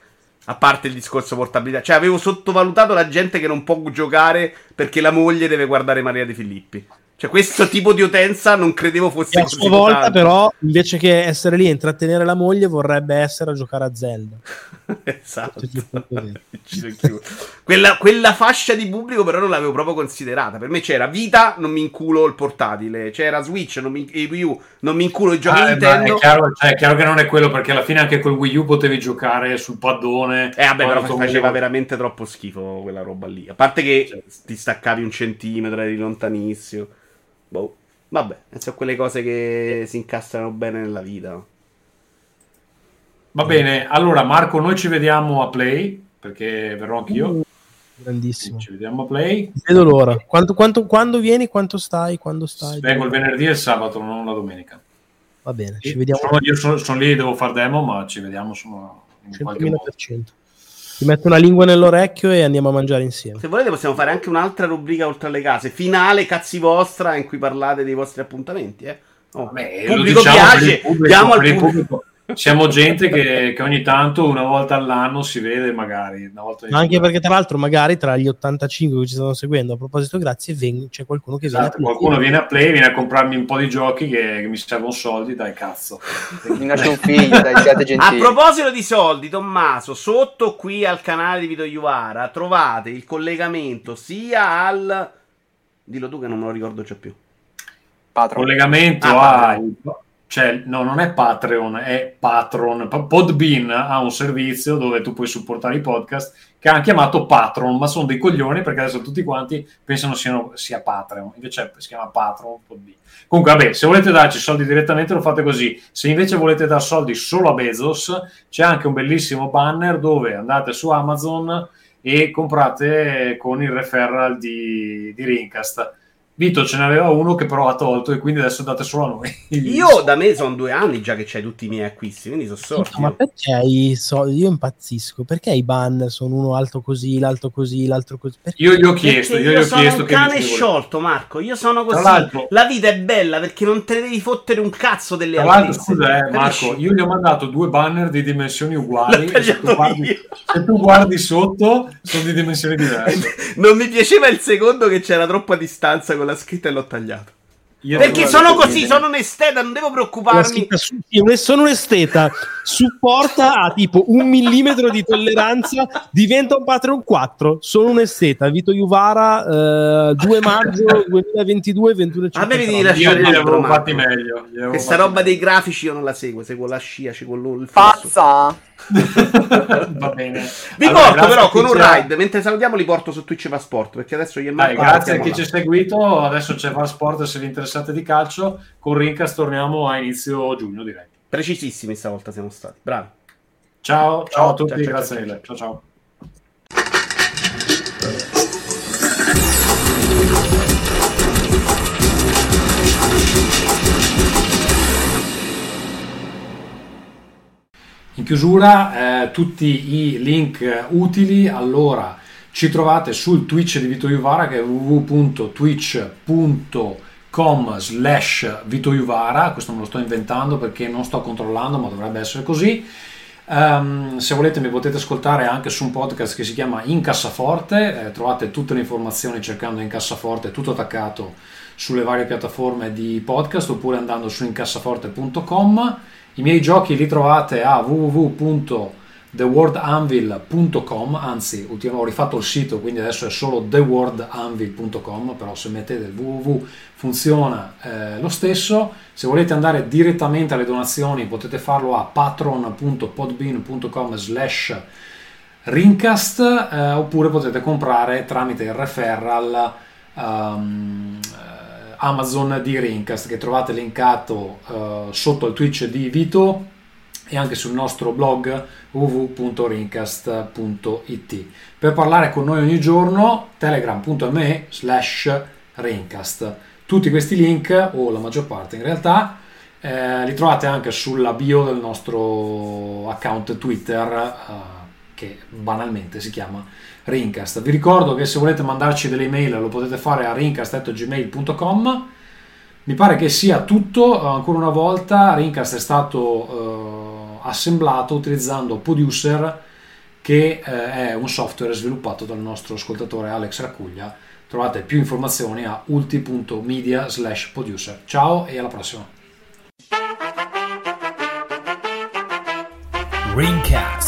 a parte il discorso portabilità, cioè avevo sottovalutato la gente che non può giocare perché la moglie deve guardare Maria De Filippi. Cioè questo tipo di utenza non credevo fosse E a così sua volta, tanto. però, invece che essere lì e intrattenere la moglie, vorrebbe essere a giocare a Zelda. esatto. Tutti i punti veri. Ci chiudo. quella, quella fascia di pubblico però non l'avevo proprio considerata. Per me c'era Vita, non mi inculo il portatile. C'era Switch, non mi, e Wii U, non mi inculo i giochi Ah, Nintendo. è, chiaro, cioè, è chiaro che non è quello perché alla fine anche col Wii U potevi giocare sul paddone. Eh vabbè, però faceva volevo- veramente troppo schifo quella roba lì. A parte che Sì. ti staccavi un centimetro, eri lontanissimo. Boh. Vabbè, sono quelle cose che si incastrano bene nella vita. Va bene, allora Marco, noi ci vediamo a Play perché verrò anch'io. Uh, grandissimo. Ci vediamo a Play. Vedo l'ora. Quanto, quanto- quando vieni? Quanto stai? Quando stai? Vengo il venerdì e il sabato, non la domenica. Va bene, ci vediamo Sono- io sono, sono lì, devo far demo, ma ci vediamo insomma, in qualche modo. 100.000%. ti metto una lingua nell'orecchio e andiamo a mangiare insieme. Se volete possiamo fare anche un'altra rubrica oltre alle case, finale cazzi vostra in cui parlate dei vostri appuntamenti, eh. Oh, Vabbè, pubblico diciamo piace, pubblico, diamo al pubblico. pubblico. Siamo gente che, che ogni tanto, una volta all'anno, si vede magari. Una volta Ma anche perché, tra l'altro, magari tra gli 85 che ci stanno seguendo, a proposito, grazie, ven- c'è qualcuno che viene a Esatto, qualcuno viene a play, viene a comprarmi un po' di giochi che, che mi servono soldi, dai cazzo. Mi lascia un figlio, dai, siate A gentili. proposito di soldi, Tommaso, sotto qui al canale di Vito Iuvara trovate il collegamento sia al. Dillo tu che non me lo ricordo già più. Patron. collegamento Ah, a cioè no non è Patreon è Patron. Pa- Podbean ha un servizio dove tu puoi supportare i podcast che hanno chiamato Patron ma sono dei coglioni perché adesso tutti quanti pensano siano, sia Patreon. Invece si chiama Patron Podbean. Comunque vabbè se volete darci soldi direttamente lo fate così. Se invece volete dar soldi solo a Bezos c'è anche un bellissimo banner dove andate su Amazon e comprate con il referral di, di Rincast Vito ce n'aveva uno che però ha tolto e quindi adesso date solo a noi. Io da me sono due anni già che c'hai tutti i miei acquisti, quindi sono sorti. Ma perché i soldi? Io impazzisco. Perché i banner sono uno alto così, l'altro così, l'altro così? Perché? Io gli ho chiesto, Perché io gli ho sono chiesto un che cane sciolto, Marco. Io sono Tra così. l'altro- La vita è bella perché non te ne devi fottere un cazzo delle Tra l'altro, altezze. scusa, eh? Marco, io gli ho mandato due banner di dimensioni uguali. E se, tu guardi, io. se tu guardi sotto, sono di dimensioni diverse. Non mi piaceva il secondo che c'era troppa distanza con la scritta e l'ho tagliato. Io Perché sono così, sono un esteta, non devo La preoccuparmi. scritta sono un esteta, supporta a tipo un millimetro di tolleranza, diventa un Patreon 4. Sono un esteta, Vito Iuvara, eh, 2 maggio 2022, 21 A me devi Io lasciare avevo fatti meglio. avevo Questa fatti roba dei meglio. grafici io non la seguo, seguo la scia, seguo il. Pazza! Va bene. Vi Allora, porto però con un ride, mentre salutiamo li porto su Twitch Passport, perché adesso io e Dai, grazie a chi là. ci ha seguito. Adesso c'è Sport se vi interessate di calcio. Con Rincast torniamo a inizio giugno, direi. Precisissimi stavolta siamo stati, bravi. Ciao, ciao, a tutti, ciao, ciao, grazie ciao, mille. Ciao, ciao. In chiusura, eh, tutti i link utili, allora ci trovate sul Twitch di Vito Iuvara che è www.twitch.com slash Vito Iuvara, questo me lo sto inventando perché non sto controllando ma dovrebbe essere così. Ehm, se volete mi potete ascoltare anche su un podcast che si chiama In Cassaforte, eh, trovate tutte le informazioni cercando In Cassaforte, tutto attaccato sulle varie piattaforme di podcast oppure andando su incassaforte.com. I miei giochi li trovate a www.theworldanvil.com, anzi ho rifatto il sito quindi adesso è solo theworldanvil.com, però se mettete il www funziona eh, lo stesso. Se volete andare direttamente alle donazioni potete farlo a patron.podbean.com slash Rincast eh, oppure potete comprare tramite il referral eh, Amazon di Rincast che trovate linkato eh, sotto il Twitch di Vito e anche sul nostro blog www.rincast.it per parlare con noi ogni giorno telegram.me slash Rincast tutti questi link o la maggior parte in realtà eh, li trovate anche sulla bio del nostro account Twitter eh, che banalmente si chiama Rincast. Vi ricordo che se volete mandarci delle email lo potete fare a rincast.gmail.com. Mi pare che sia tutto, ancora una volta Rincast è stato eh, assemblato utilizzando Producer che eh, è un software sviluppato dal nostro ascoltatore Alex Raccuglia. Trovate più informazioni a ulti.media slash producer. Ciao e alla prossima. Ringcast.